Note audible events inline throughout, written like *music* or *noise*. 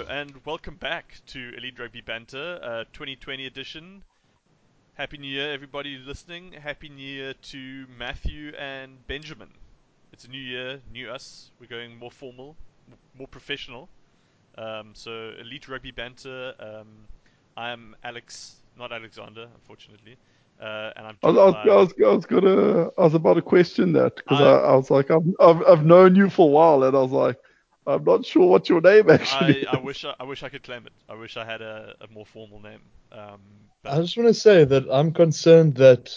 Hello and welcome back to Elite Rugby Banter, uh, 2020 edition. Happy New Year, everybody listening. Happy New Year to Matthew and Benjamin. It's a new year, new us. We're going more formal, more professional. Um, so Elite Rugby Banter. Um, I'm Alex, not Alexander, unfortunately, uh, and I'm I was, I was. I was, gonna, I was about to question that because I- I, I, was like, I've, I've, I've known you for a while, and I was like, I'm not sure what your name actually. I, I wish I, I wish I could claim it. I wish I had a, a more formal name. Um, but I just want to say that I'm concerned that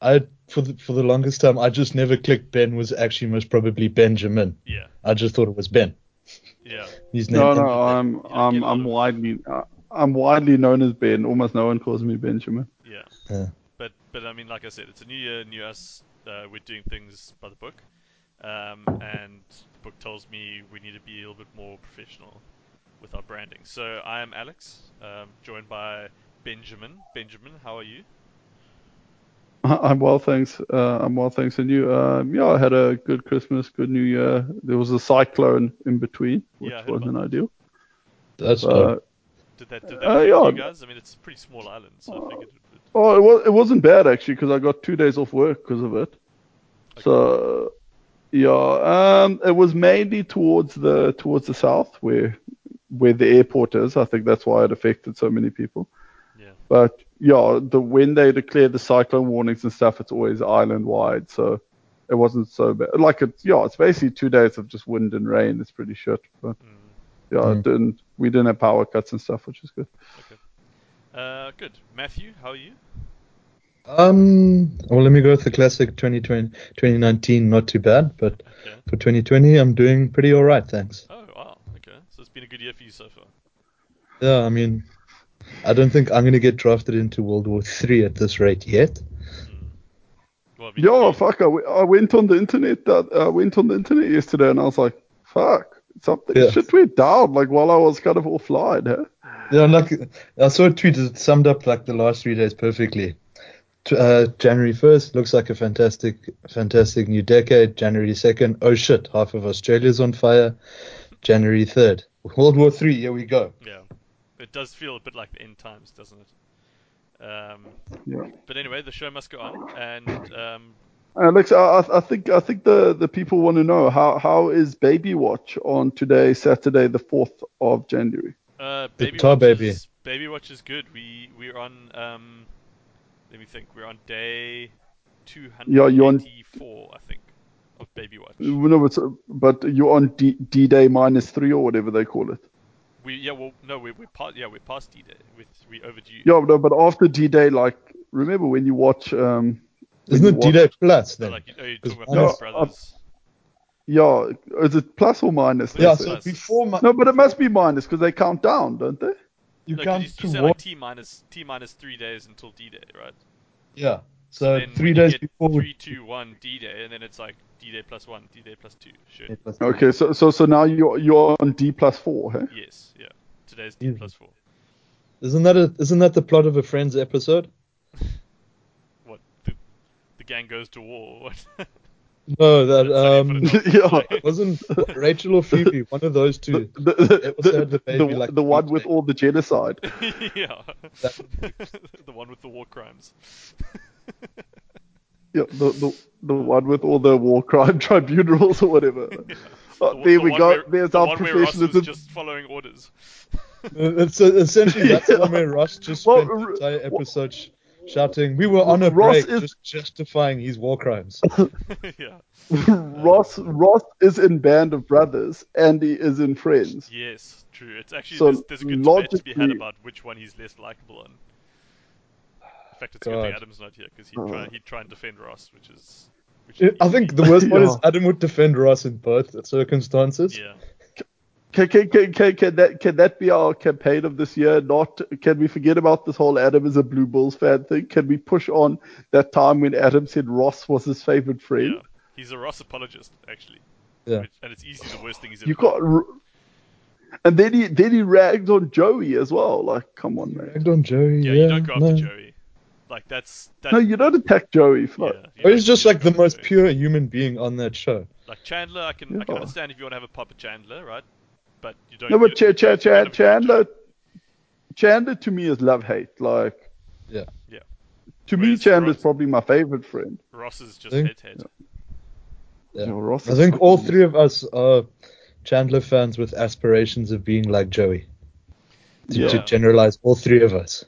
I, for the for the longest time, I just never clicked Ben was actually most probably Benjamin. yeah, I just thought it was Ben. yeah. His name. no, no, there. I'm, You I'm, I'm widely, uh, I'm widely known as Ben. Almost no one calls me Benjamin. Yeah. Yeah. But but I mean, like I said, it's a new year, new us. Uh, we're doing things by the book, um, and the book tells me we need to be a little bit more professional with our branding. So I am Alex, um, joined by Benjamin. Benjamin, how are you? I'm well, thanks. Uh, I'm well, thanks. And you? Um, yeah, I had a good Christmas, good New Year. There was a cyclone in between, which Yeah, wasn't about ideal. That's But, dope. Did that did that Uh, yeah. you guys? I mean, it's a pretty small island, so I figured it would. Oh, it was it wasn't bad actually because I got two days off work because of it. So yeah, um, it was mainly towards the towards the south where where the airport is. I think that's why it affected so many people. Yeah. But yeah, the when they declare the cyclone warnings and stuff, it's always island wide, so it wasn't so bad. Like it's yeah, it's basically two days of just wind and rain. It's pretty shit, but Mm, yeah, Mm. it didn't we didn't have power cuts and stuff, which is good. Okay. uh, good. Matthew, how are you? Um. Well, let me go with the classic 2020, 2019. Not too bad, but Okay. for 2020, I'm doing pretty all right, thanks. Oh wow. Okay. So it's been a good year for you so far. Yeah, I mean, I don't think I'm gonna get drafted into World War Three at this rate yet. Mm. Well, I mean, Yo, fuck! I, w- I went on the internet. That I went on the internet yesterday, and I was like, "Fuck!" Something Yeah. shit went down. Like while I was kind of offline. Huh? Yeah, like I saw a tweet that summed up like the last three days perfectly. T- Uh, January 1st looks like a fantastic, fantastic new decade. January 2nd, oh shit, half of Australia's on fire. January 3rd, World War Three, here we go. Yeah, it does feel a bit like the end times, doesn't it? Um, Yeah. but anyway, the show must go on, and um, Alex, I, I- I think I think the, the people want to know how how is Baby Watch on today, Saturday, the fourth of January. uh, baby tar watch baby. is baby watch is good. We we're on um, let me think. We're on day two Yeah, on- I think, of baby watch. Uh, no, it's, uh, but you're on D, D Day minus three or whatever they call it. We yeah well no we we're past yeah we're past D Day. We we overdue. Yeah, no, but after D Day, like remember when you watch um. when Isn't it D-Day Plus So then? like oh, you're talking about one Brothers. Uh, yeah, is it plus or minus? yeah, so? Plus. before my, No, but it must be minus because they count down, don't they? You no, 'cause count you, to you say what? like T minus T minus three days until D Day, right? yeah, so then three days get before. we- three, two, one, D Day, and then it's like D Day plus one, D Day plus two. Sure. Yeah, plus- Okay, so so so now you're you're on D plus four, huh? Yes, yeah. Today's D Easy. plus four. Isn't that a, isn't that the plot of a Friends episode? *laughs* What? The, the gang goes to war. *laughs* What? No, that That's how you um put *laughs* it yeah. wasn't Rachel or Phoebe, one of those two. The, the, the, the baby the, like the one with all the genocide. *laughs* yeah. That- *laughs* the one with the war crimes. Yeah, the, the the one with all the war crime tribunals or whatever. Oh, The there the we go. where- There's the our one where Ross was professionalism. just following orders. It's uh, essentially that's the one where Ross just Well, spent the entire episode sh- shouting, "We were on a Ross break," is- just justifying his war crimes. *laughs* *laughs* yeah. *laughs* Ross Ross is in Band of Brothers. Andy is in Friends. Yes, true. It's actually So there's, there's a good debate to be had about which one he's less likable on. In fact, it's a good thing Adam's not here because he'd try uh-huh. he'd try and defend Ross, which is. Which I is think the worst part is Adam would defend Ross in both circumstances. Yeah. Can, can, can, can, can that can that be our campaign of this year? Not can we forget about this whole Adam is a Blue Bulls fan thing? Can we push on that time when Adam said Ross was his favorite friend? Yeah. He's a Ross apologist, actually. Yeah. Which, and it's easily the worst thing he's ever You done. got, and then he then he ragged on Joey as well. Like, come on, man. Ragged on Joey. Yeah, Yeah, you don't go after no. Joey. Like that's that. No, you don't attack Joey. yeah, you don't- he's just like the most Joey. pure human being on that show. Like Chandler, I can I can understand if you want to have a pop at Chandler, right? But you don't. No, but you- Ch- Ch- Ch- none of you Chandler, Chandler to me is love hate. Like, Yeah. Yeah. To me, Whereas Chandler's Ross- probably my favorite friend. Ross is just Think- head head. Yeah. You know, Ross I think all three of us are Chandler fans with aspirations of being like Joey. To, Yeah. to generalize all three of us.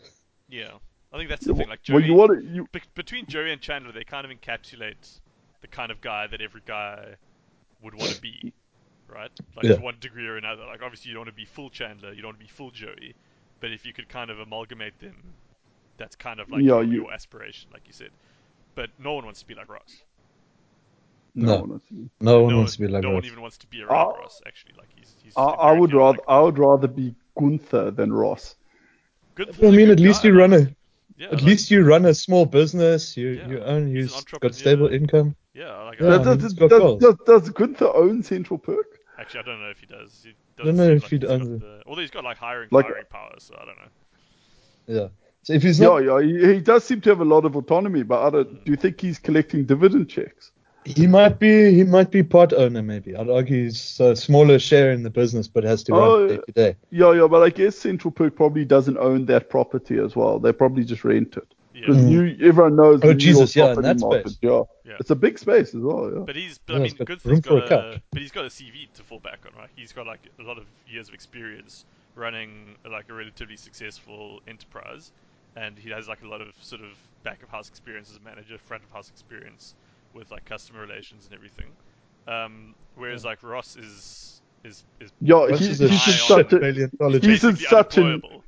Yeah, I think that's the thing. Like Joey, well, you want to you be- between Joey and Chandler, they kind of encapsulate the kind of guy that every guy would want to be, right? Like Yeah. to one degree or another. Like obviously you don't want to be full Chandler, you don't want to be full Joey, but if you could kind of amalgamate them, that's kind of like Yeah, your, you- your aspiration, like you said. But no one wants to be like Ross. No. honestly. No one no wants to be like no Ross. No one even wants to be around Oh. Ross. Actually, like he's. he's I, I would rather unlikable. I would rather be Gunther than Ross. Good, I mean, at least you run a Yeah, at like- least you run a small business. You Yeah, you own. You've got stable income. Yeah, like Yeah, I, I does, mean, does, it's got does, goals. does, does Gunther own Central Perk? Actually I don't know if he does. He Don't doesn't know if like he he's got owns it. the- Although he's got like hiring Like- firing power, so I don't know. Yeah. So if he's Yeah, not, yeah, he, he does seem to have a lot of autonomy, but I don't, mm. do you think he's collecting dividend checks? he might be he might be part owner. Maybe I'd argue he's a smaller share in the business, but has to Oh, run day to day. Yeah, yeah, but I guess Central Perk probably doesn't own that property as well. They probably just rent it. Yeah, Because Mm. everyone knows Oh, the New Jesus, yeah, in property that market. space. Yeah. Yeah. it's a big space as well. Yeah, but he's. But Yeah, I it's mean, got Gunther's room for a got but he's got a CV to fall back on, right? He's got like a lot of years of experience running like a relatively successful enterprise, and he has like a lot of sort of back of house experience as a manager, front of house experience with like customer relations and everything. Um, whereas like Ross is is is yeah, Ross he, he's a in such on- a paleontologist. he's in such an unemployable.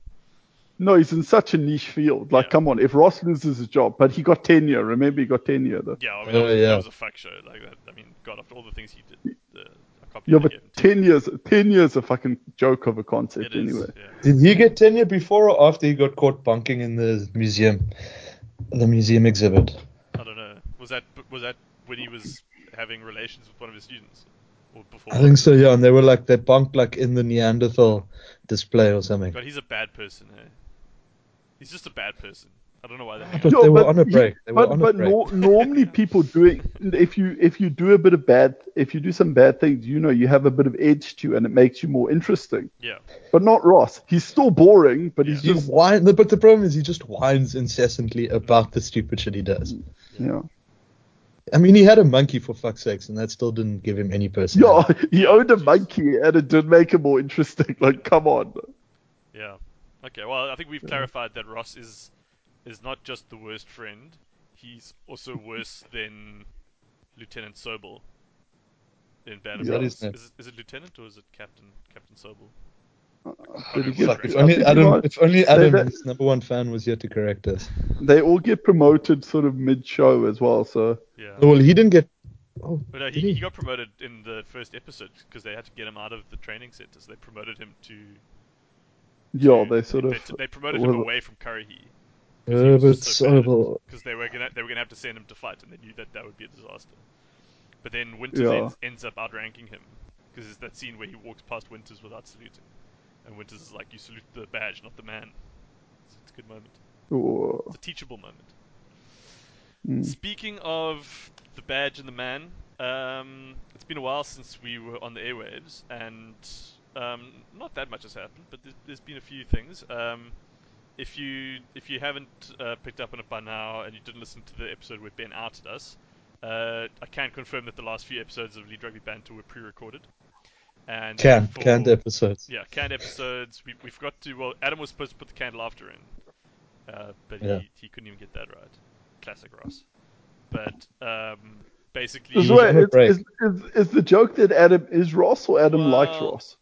No, he's in such a niche field. Like, Yeah. come on, if Ross loses his job, but he got tenure. Remember, he got tenure though. Yeah, I mean, that, was, yeah. that was a fuck show. Like that. I mean, God, after all the things he did, the, I can't Yeah, but he gave him ten. ten years, ten years a fucking joke of a concept It is, anyway. yeah. Did he get tenure before or after he got caught bunking in the museum, the museum exhibit? I don't know. Was that was that when he was having relations with one of his students, or before? I think so. Yeah, and they were like they bunked like in the Neanderthal display or something. God, he's a bad person. Eh? He's just a bad person. I don't know why they. Yeah, hang but out. they were on a break. They were but on a but break. nor- normally *laughs* people doing if you if you do a bit of bad if you do some bad things, you know you have a bit of edge to you and it makes you more interesting. Yeah, But not Ross. He's still boring, but he's He just whine, but the problem is he just whines incessantly about the stupid shit he does. yeah. I mean, he had a monkey for fuck's sakes, and that still didn't give him any personality. Yeah, personality. *laughs* he owned a monkey and it did make him more interesting. Like, come on. yeah. Okay, well, I think we've clarified that Ross is is not just the worst friend. He's also *laughs* worse than Lieutenant Sobel in Band of Is Brothers. Is it, is it Lieutenant or is it Captain Captain Sobel? Did he Fuck, if I only Adam, might- if only they- Adam, they- his number one fan, was here to correct us. They all get promoted sort of mid-show as well. So Yeah. Oh, well, he didn't get. Oh, But uh, no, he, he? he got promoted in the first episode because they had to get him out of the training center. So they promoted him to. Yeah, to- they sort they, of they promoted him away from Currahee Herbert Sobel. because they were gonna they were gonna have to send him to fight, and they knew that that would be a disaster. But then Winters Yeah. ends, ends up outranking him because there's that scene where he walks past Winters without saluting, and Winters is like, "You salute the badge, not the man." It's, it's a good moment. oh, It's a teachable moment. mm. Speaking of the badge and the man, um, it's been a while since we were on the airwaves, and um, not that much has happened, but there's, there's been a few things. Um, if you if you haven't uh, picked up on it by now, and you didn't listen to the episode where Ben outed us, uh, I can confirm that the last few episodes of Elite Rugby Banter were pre-recorded. And Canned, therefore- canned episodes. yeah, canned episodes. We, we forgot to. Well, Adam was supposed to put the canned laughter in, uh, but Yeah. he, he couldn't even get that right. Classic Ross. But um, basically, Is, was wait, on is, is, is, is the joke that Adam is Ross or Adam likes Ross?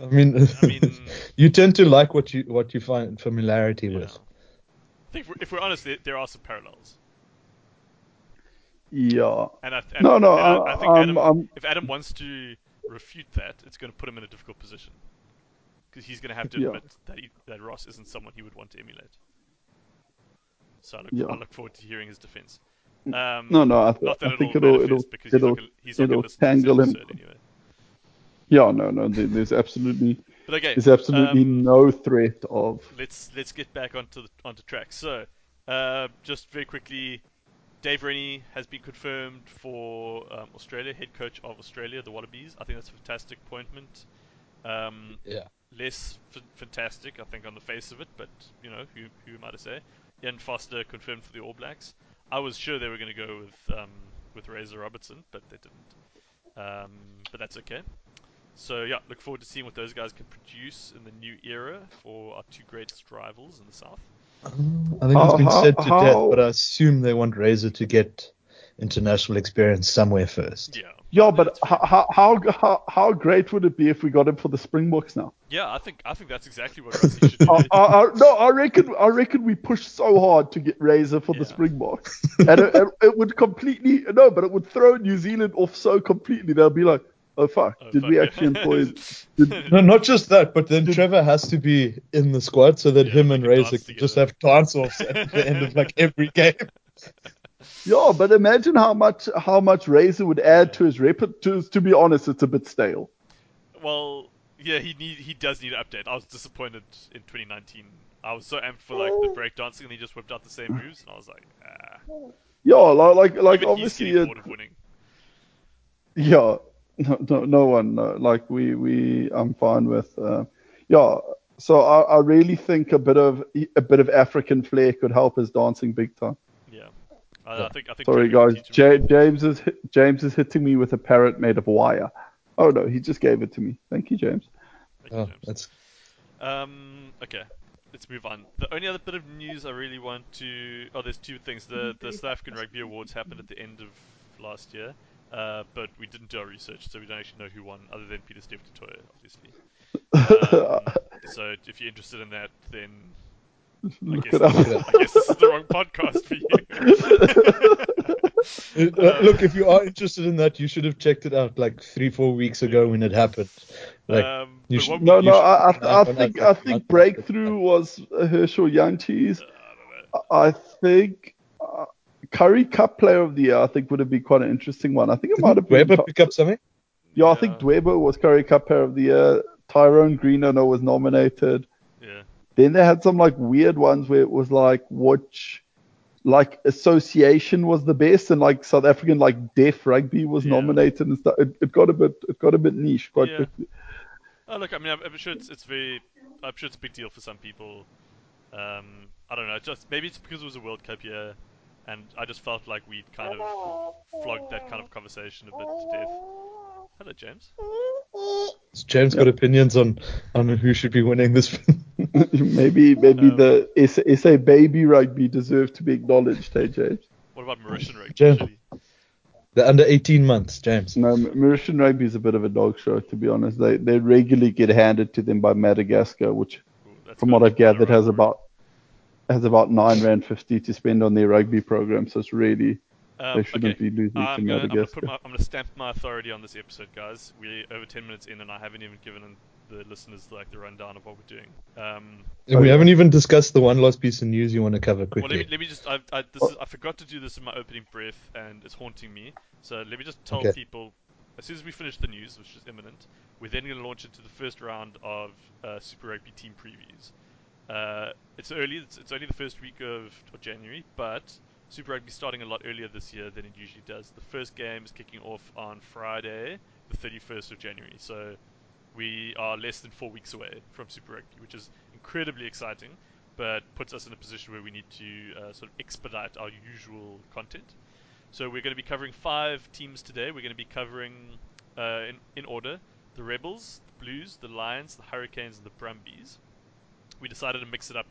I mean, I mean- *laughs* you tend to like what you what you find familiarity yeah. with. I think if we're, if we're honest, there, there are some parallels. Yeah. And I, and, No, no, I, I- I think I'm- Adam, I'm- if Adam wants to refute that, it's going to put him in a difficult position because he's going to have to Yeah. admit that he, that Ross isn't someone he would want to emulate. So I look, Yeah. I look forward to hearing his defense. Um, No, no, I, th- Not that I it'll think it'll it'll because he's it'll not gonna, he's it'll listen tangle this him. anyway. Yeah, no, no. There's absolutely But okay, there's absolutely um, no threat of. let's let's get back onto the, onto track. So, uh, just very quickly, Dave Rennie has been confirmed for um, Australia, head coach of Australia, the Wallabies. I think that's a fantastic appointment. Um, Yeah. less f- fantastic, I think, on the face of it, but you know, who who am I to say? Ian Foster confirmed for the All Blacks. I was sure they were going to go with um, with Razor Robertson, but they didn't. Um, but that's okay. So yeah, look forward to seeing what those guys can produce in the new era for our two greatest rivals in the south. I think How- it's been how- said to how- death, uh-huh. but I assume they want Razor to get international experience somewhere first. Yeah. Yeah, but how, how how how how great would it be if we got him for the Springboks now? yeah, I think I think that's exactly what Rassie should do. I, I, I, no, I reckon I reckon we push so hard to get Razor for the Yeah. Springboks, and it, it, it would completely no, but it would throw New Zealand off so completely. They'll be like, oh fuck, Oh, did fuck, we yeah. actually employ? *laughs* Did, *laughs* No, not just that, but then Trevor has to be in the squad so that Yeah, him and can Razor just have dance offs at the end of like every *laughs* game. yeah, but imagine how much how much Razor would add to his rep. To, to be honest, it's a bit stale. Well, yeah, he need he does need an update. I was disappointed in 2019. I was so amped for like the breakdancing, and he just whipped out the same moves, and I was like, ah. Yeah, like like, like Even obviously, he's it, of winning. yeah, no, no, no one, no, like we we I'm fine with. Uh, yeah, so I, I really think a bit of a bit of African flair could help his dancing big time. Yeah, I, I think I think. Sorry guys, J- James is James is hitting me with a parrot made of wire. Oh no, he just gave it to me. Thank you, James. Thank you, Oh, James. that's Um, okay, let's move on. The only other bit of news I really want to oh, there's two things. The the South African Rugby Awards happened at the end of last year, uh, but we didn't do our research, so we don't actually know who won, other than Pieter-Steph du Toit, obviously. *laughs* Um, so if you're interested in that, then I Look guess, it up. I guess this is the wrong podcast for you. *laughs* Uh, look, if you are interested in that, you should have checked it out like three, four weeks ago when it happened. Like, um, you should- No, we- no, should I, I, I think. I think breakthrough was uh, Herschel Jantjies. I. I think uh, Currie Cup Player of the Year. I think would have been quite an interesting one. I think it might have been. Weber pick up something? yeah, I think Dwebo was Currie Cup Player of the Year. Tyrone Green, I know, was nominated. Yeah. Then they had some like weird ones where it was like which like association was the best and like South African like deaf rugby was Yeah. nominated and stuff. It, it got a bit it got a bit niche quite Yeah. quickly. Oh, look, I mean, I'm, I'm sure it's, it's very, I'm sure it's a big deal for some people. Um, I don't know, just maybe it's because it was a World Cup year, and I just felt like we'd kind of flogged that kind of conversation a bit to death. Hello, James. Has James got opinions on, on who should be winning this? *laughs* maybe maybe Um, the SA, SA baby rugby deserved to be acknowledged, hey James. What about Mauritian rugby? James. actually? the under 18 months, James. No, Mauritian rugby is a bit of a dog show to be honest. They they regularly get handed to them by Madagascar, which Ooh, from what I've be quite a gathered has about has about nine rand fifty to spend on their rugby program. So it's really Um, they shouldn't okay. be losing I'm to gonna, I'm gonna Madagascar. put my, I'm gonna stamp my authority on this episode, guys. We're over 10 minutes in, and I haven't even given the listeners like the rundown of what we're doing. Um, And we yeah. haven't even discussed the one last piece of news you want to cover quickly. Well, quickly. let me, let me just. I, I, this is, I forgot to do this in my opening breath, and it's haunting me. So let me just tell Okay. people, as soon as we finish the news, which is imminent, we're then going to launch into the first round of uh, Super Rugby team previews. Uh, it's early. It's, it's only the first week of, of January, but Super Rugby starting a lot earlier this year than it usually does. The first game is kicking off on Friday, the 31st of January. So we are less than four weeks away from Super Rugby, which is incredibly exciting, but puts us in a position where we need to uh, sort of expedite our usual content. So we're going to be covering five teams today. We're going to be covering, uh, in, in order, the Rebels, the Blues, the Lions, the Hurricanes, and the Brumbies. We decided to mix it up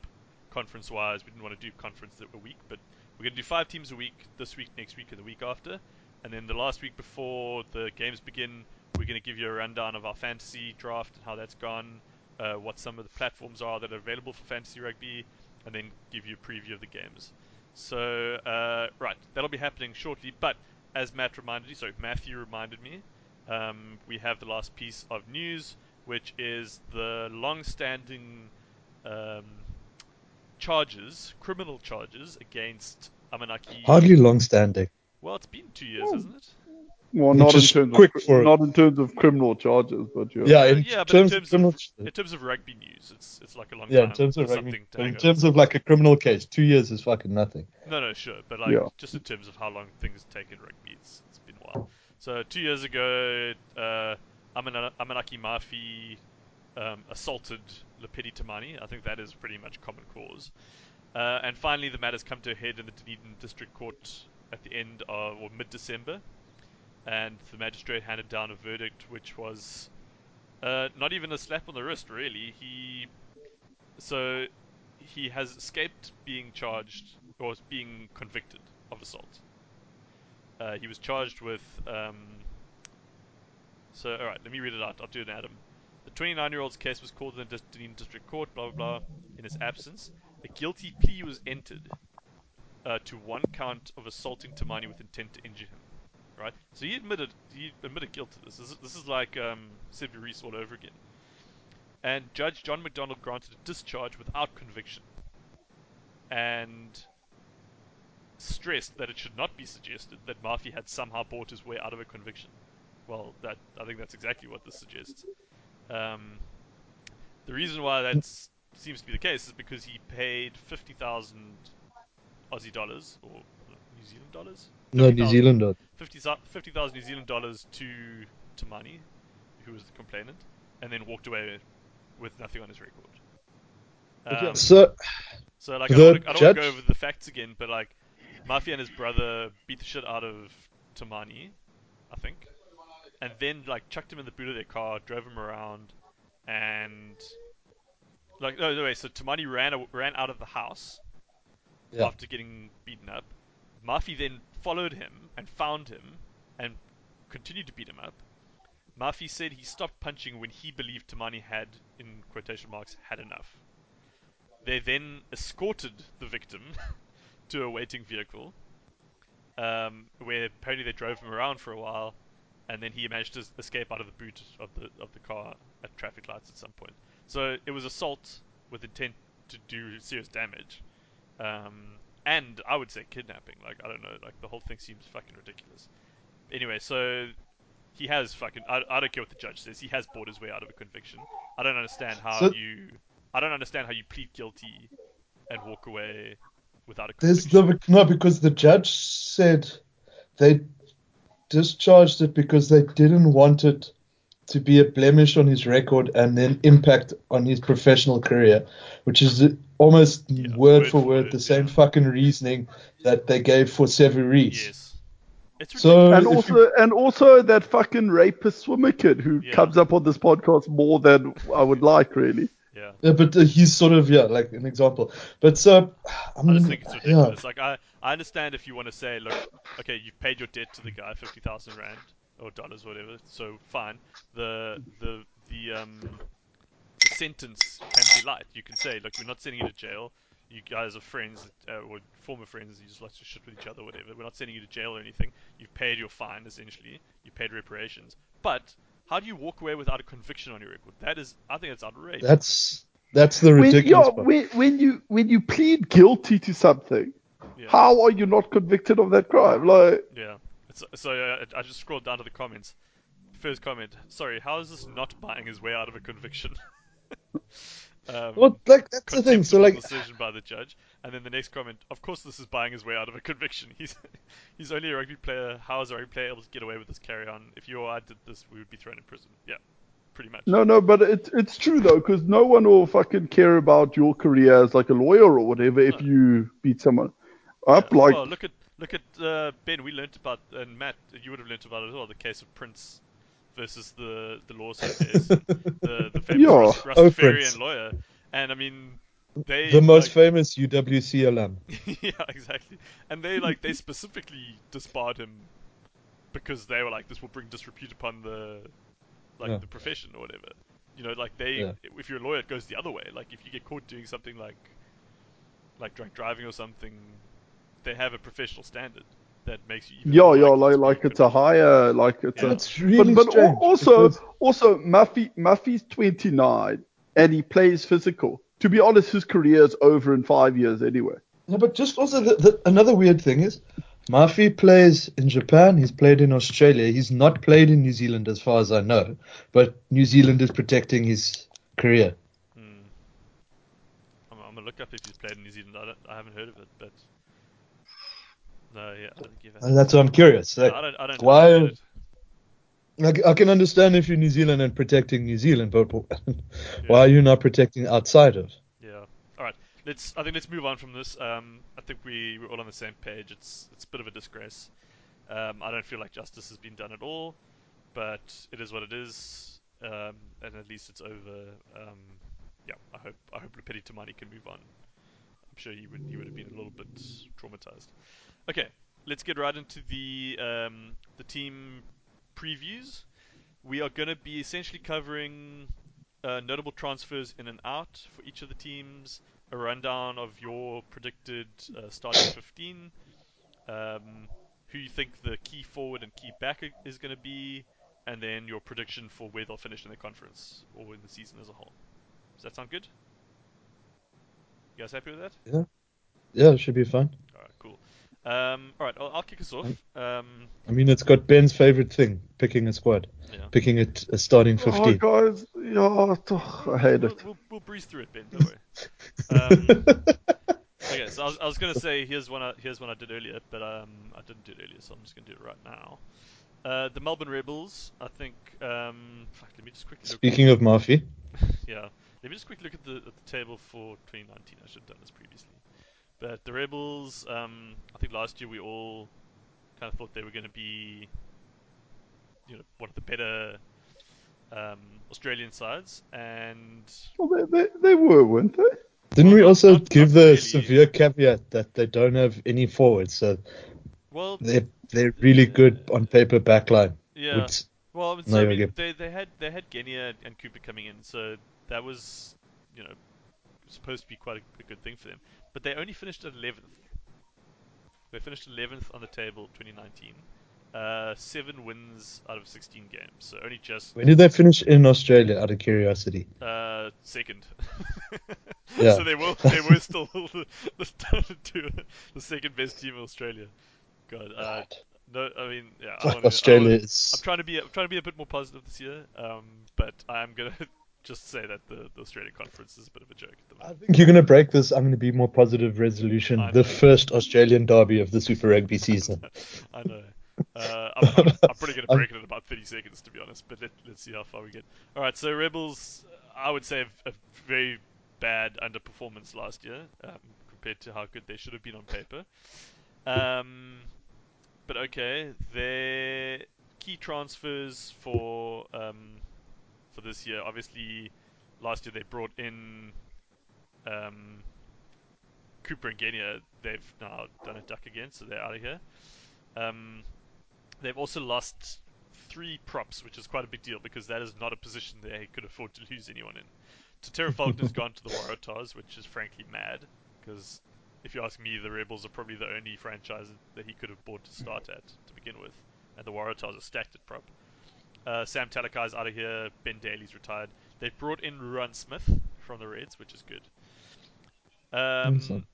conference-wise. We didn't want to do conference a week, but we're going to do five teams a week this week, next week, and the week after. And then the last week before the games begin, we're going to give you a rundown of our fantasy draft and how that's gone, uh, what some of the platforms are that are available for fantasy rugby, and then give you a preview of the games. So, uh, right, that'll be happening shortly. But as Matt reminded you, sorry, Matthew reminded me, um, we have the last piece of news, which is the long-standing um, charges, criminal charges against Amanaki. Hardly long standing. Well, it's been two years, hasn't it? Well, Which not in terms quick of for- not in terms of criminal charges, but yeah. Yeah, Uh, in yeah, but in terms, terms of criminal, In terms of rugby news, it's it's like a long yeah, time. in terms of rugby, but in terms of like a criminal case, two years is fucking nothing. No, no, sure, but like Yeah. just in terms of how long things take in rugby, it's, it's been a while. So two years ago, uh, Amanaki Mafi um, assaulted Lopeti Timani. I think that is pretty much common cause. Uh, and finally, the matter's come to a head in the Dunedin District Court at the end of or mid-December, and the magistrate handed down a verdict which was uh, not even a slap on the wrist, really. He so he has escaped being charged or being convicted of assault. Uh, he was charged with. Um, so, alright, let me read it out. I'll do it, Adam. The 29 year old's case was called in the District Court, blah, blah, blah. In his absence, a guilty plea was entered uh, to one count of assaulting Timani with intent to injure him. Right? So he admitted he admitted guilt to this. This is, this is like um, Reece all over again. And Judge John McDonald granted a discharge without conviction. And stressed that it should not be suggested that Mafi had somehow bought his way out of a conviction. Well, that I think that's exactly what this suggests. Um, the reason why that seems to be the case is because he paid fifty thousand Aussie dollars or New Zealand dollars. No, New Zealand dollars. 50,000 New Zealand dollars to Timani, who was the complainant, and then walked away with nothing on his record. Um, so, so like I don't, wanna, I don't want to go over the facts again, but like Mafia and his brother beat the shit out of Timani, I think, and then like chucked him in the boot of their car, drove him around, and like no, no way. So Timani ran ran out of the house yeah. after getting beaten up. Mafi then followed him and found him and continued to beat him up. Mafi said he stopped punching when he believed Timani had, in quotation marks, had enough. They then escorted the victim *laughs* to a waiting vehicle, um, where apparently they drove him around for a while, and then he managed to escape out of the boot of the of the car at traffic lights at some point. So it was assault with intent to do serious damage, um, and I would say kidnapping. Like I don't know, like the whole thing seems fucking ridiculous. Anyway, so he has fucking. I, I don't care what the judge says. He has bought his way out of a conviction. I don't understand how so, you. I don't understand how you plead guilty and walk away without a There's the, no because the judge said they discharged it because they didn't want it to be a blemish on his record and then impact on his professional career, which is almost yeah, word, word, for word, the same fucking reasoning that they gave for Sevu Reece. Yes. So and also you... and also that fucking rapist swimmer kid who yeah. comes up on this podcast more than I would like, really. Yeah. Yeah, but uh, he's sort of yeah, like an example. But so I, mean, I just think it's ridiculous. Yeah. Like I, I understand if you want to say, look, okay, you've paid your debt to the guy, fifty thousand rand or dollars, or whatever. So fine. The the the um the sentence can be light. You can say, look, we're not sending you to jail. You guys are friends, uh, or former friends. You just like to shit with each other, whatever. We're not sending you to jail or anything. You've paid your fine, essentially. You paid reparations. But how do you walk away without a conviction on your record? That is, I think it's outrageous. That's that's the ridiculous when, when, when, you when you plead guilty to something, yeah. how are you not convicted of that crime? Like, yeah. So, so uh, I just scrolled down to the comments. First comment: Sorry, how is this not buying his way out of a conviction? *laughs* um, well, like that's the thing. So like decision by the judge, and then the next comment: Of course, this is buying his way out of a conviction. He's he's only a rugby player. How is a rugby player able to get away with this carry on? If you or I did this, we would be thrown in prison. Yeah, pretty much. No, no, but it's it's true though, because no one will fucking care about your career as like a lawyer or whatever no. if you beat someone up. Yeah. Like, well, look at look at uh, Ben. We learnt about and Matt, you would have learnt about it as well. The case of Prince versus the the lawsuit case, the the famous yeah. Rastafarian oh, lawyer, and I mean. They, the most like, famous UWC alum. *laughs* yeah, exactly. And they like they specifically disbarred him because they were like, this will bring disrepute upon the like yeah. the profession or whatever. You know, like they, yeah. if you're a lawyer, it goes the other way. Like if you get caught doing something like, like drunk driving or something, they have a professional standard that makes you. yeah, yeah, like like it's a higher, like it's yeah. a. It's really but, but also, because... also Mafi Mafi's 29 and he plays physical. To be honest, his career is over in five years anyway. Yeah, but just also the, the, another weird thing is Mafi plays in Japan. He's played in Australia. He's not played in New Zealand, as far as I know. But New Zealand is protecting his career. Hmm. I'm, I'm, gonna look up if he's played in New Zealand. I, don't, I haven't heard of it, but no, yeah, I don't give That's what I'm curious. Like, no, I don't, I don't why? I, I can understand if you're New Zealand and protecting New Zealand, but *laughs* why are you not protecting outside of? Yeah. All right. Let's. I think let's move on from this. Um, I think we we're all on the same page. It's it's a bit of a disgrace. Um, I don't feel like justice has been done at all, but it is what it is. Um, and at least it's over. Um, yeah. I hope I hope Lopeti Timani can move on. I'm sure he would he would have been a little bit traumatized. Okay. Let's get right into the um, the team previews. We are going to be essentially covering uh, notable transfers in and out for each of the teams, a rundown of your predicted uh, starting 15, um, who you think the key forward and key back is going to be, and then your prediction for where they'll finish in the conference or in the season as a whole. Does that sound good? You guys happy with that? Yeah. Yeah, it should be fun. Alright, cool. Um, alright, I'll, I'll kick us off. Um, I mean, it's got Ben's favorite thing: picking a squad, yeah. picking a starting fifteen. Oh, 15. guys, yeah, oh, I hate we'll, it. We'll, we'll breeze through it, Ben. Don't worry. Um, *laughs* Okay, so I was, I was gonna say here's one I, here's one I did earlier, but um I didn't do it earlier, so I'm just gonna do it right now. Uh, the Melbourne Rebels, I think. Um, fuck, let me just quickly look. Speaking of Murphy, *laughs* yeah, let me just quickly look at the at the table for 2019. I should have done this previously, but the Rebels. Um, I think last year we all kind of thought they were going to be, you know, one of the better um, Australian sides, and Well, they, they, they were, weren't they? didn't Well, we also not- give not the really. severe caveat that they don't have any forwards, so well, they're they're really good on paper backline. yeah. Would- Well, I mean, No, so, I mean, they they had they had Genia and Cooper coming in, so that was you know supposed to be quite a, a good thing for them. But they only finished 11th. They finished 11th on the table 2019. Uh, seven wins out of 16 games, so only just When did they finish in Australia? Out of curiosity. uh, second. *laughs* Yeah. so they were they were still *laughs* the, the, the second best team in Australia. God, uh, no, I mean, yeah, I wanna, I Australia wanna- is. I'm trying to be I'm trying to be a bit more positive this year, um, but I'm gonna *laughs* just say that the, the Australia conference is a bit of a joke at the I think you're going to break this. I'm going to be more positive resolution. I know. The first Australian derby of the Super Rugby season. *laughs* I know. Uh, I'm, I'm, I'm probably gonna *laughs* break it in about 30 seconds to be honest, but let, let's see how far we get. All right, so Rebels, I would say a, a very bad underperformance last year um, compared to how good they should have been on paper. Um, but okay, their key transfers for um, for this year. Obviously, last year they brought in um, Cooper and Genia. They've now done a duck again, so they're out of here. Um, they've also lost three props, which is quite a big deal because that is not a position they could afford to lose anyone in. Tetera *laughs* Faulkner's gone to the Waratahs, which is frankly mad because if you ask me, the Rebels are probably the only franchise that he could have bought to start at to begin with, and the Waratahs are stacked at prop. Uh, Sam Talakai's out of here. Ben Daly's retired. They've brought in Ruan Smith from the Reds, which is good. Um, Awesome.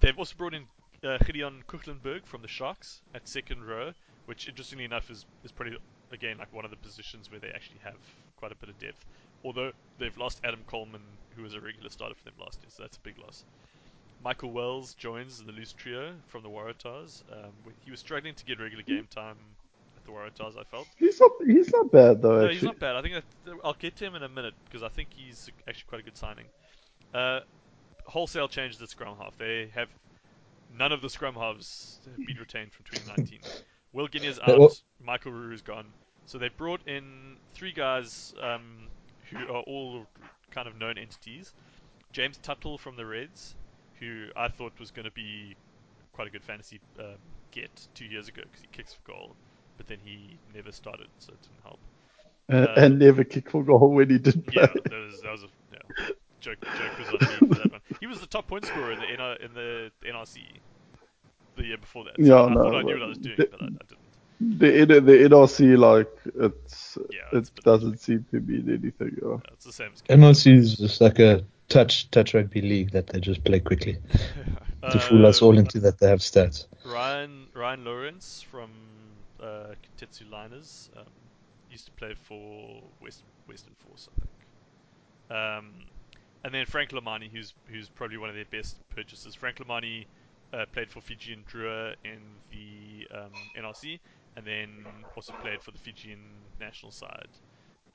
they've also brought in uh, Gideon Koegelenberg from the Sharks at second row, which interestingly enough is, is probably again like one of the positions where they actually have quite a bit of depth. Although they've lost Adam Coleman, who was a regular starter for them last year, so that's a big loss. Michael Wells joins the loose trio from the Waratahs. Um, he was struggling to get regular game time the Waratahs, I felt. He's not, he's not bad, though, No, actually. he's not bad. I think that, I'll get to him in a minute because I think he's actually quite a good signing. Uh, wholesale changes at scrum half. They have none of the scrum halves have been retained from 2019. *laughs* Will Genia's out. well- Michael Ruru's gone. So they brought in three guys um, who are all kind of known entities. James Tuttle from the Reds, who I thought was going to be quite a good fantasy um, get two years ago because he kicks for goal, but then he never started, so it didn't help. And, Uh, and never kick for goal when he did play. Yeah, that was that was a yeah, joke. Joke was on me for that one. He was the top point scorer in the NR, in the NRC the year before that. So Yeah, I no, thought I knew what I was doing, the- but I, I didn't. The, N- the NRC, like, it's, Yeah, it doesn't seem to mean anything. Yeah. Yeah, it's the same as NRC is just like a touch touch rugby league that they just play quickly *laughs* to fool us Uh, all into that they have stats. Ryan Ryan Louwrens from uh, Kintetsu Liners um, used to play for West Western Force, I think. Um, and then Frank Lomani, who's who's probably one of their best purchases. Frank Lomani uh, played for Fijian Drua in the um, NRC, and then also played for the Fijian national side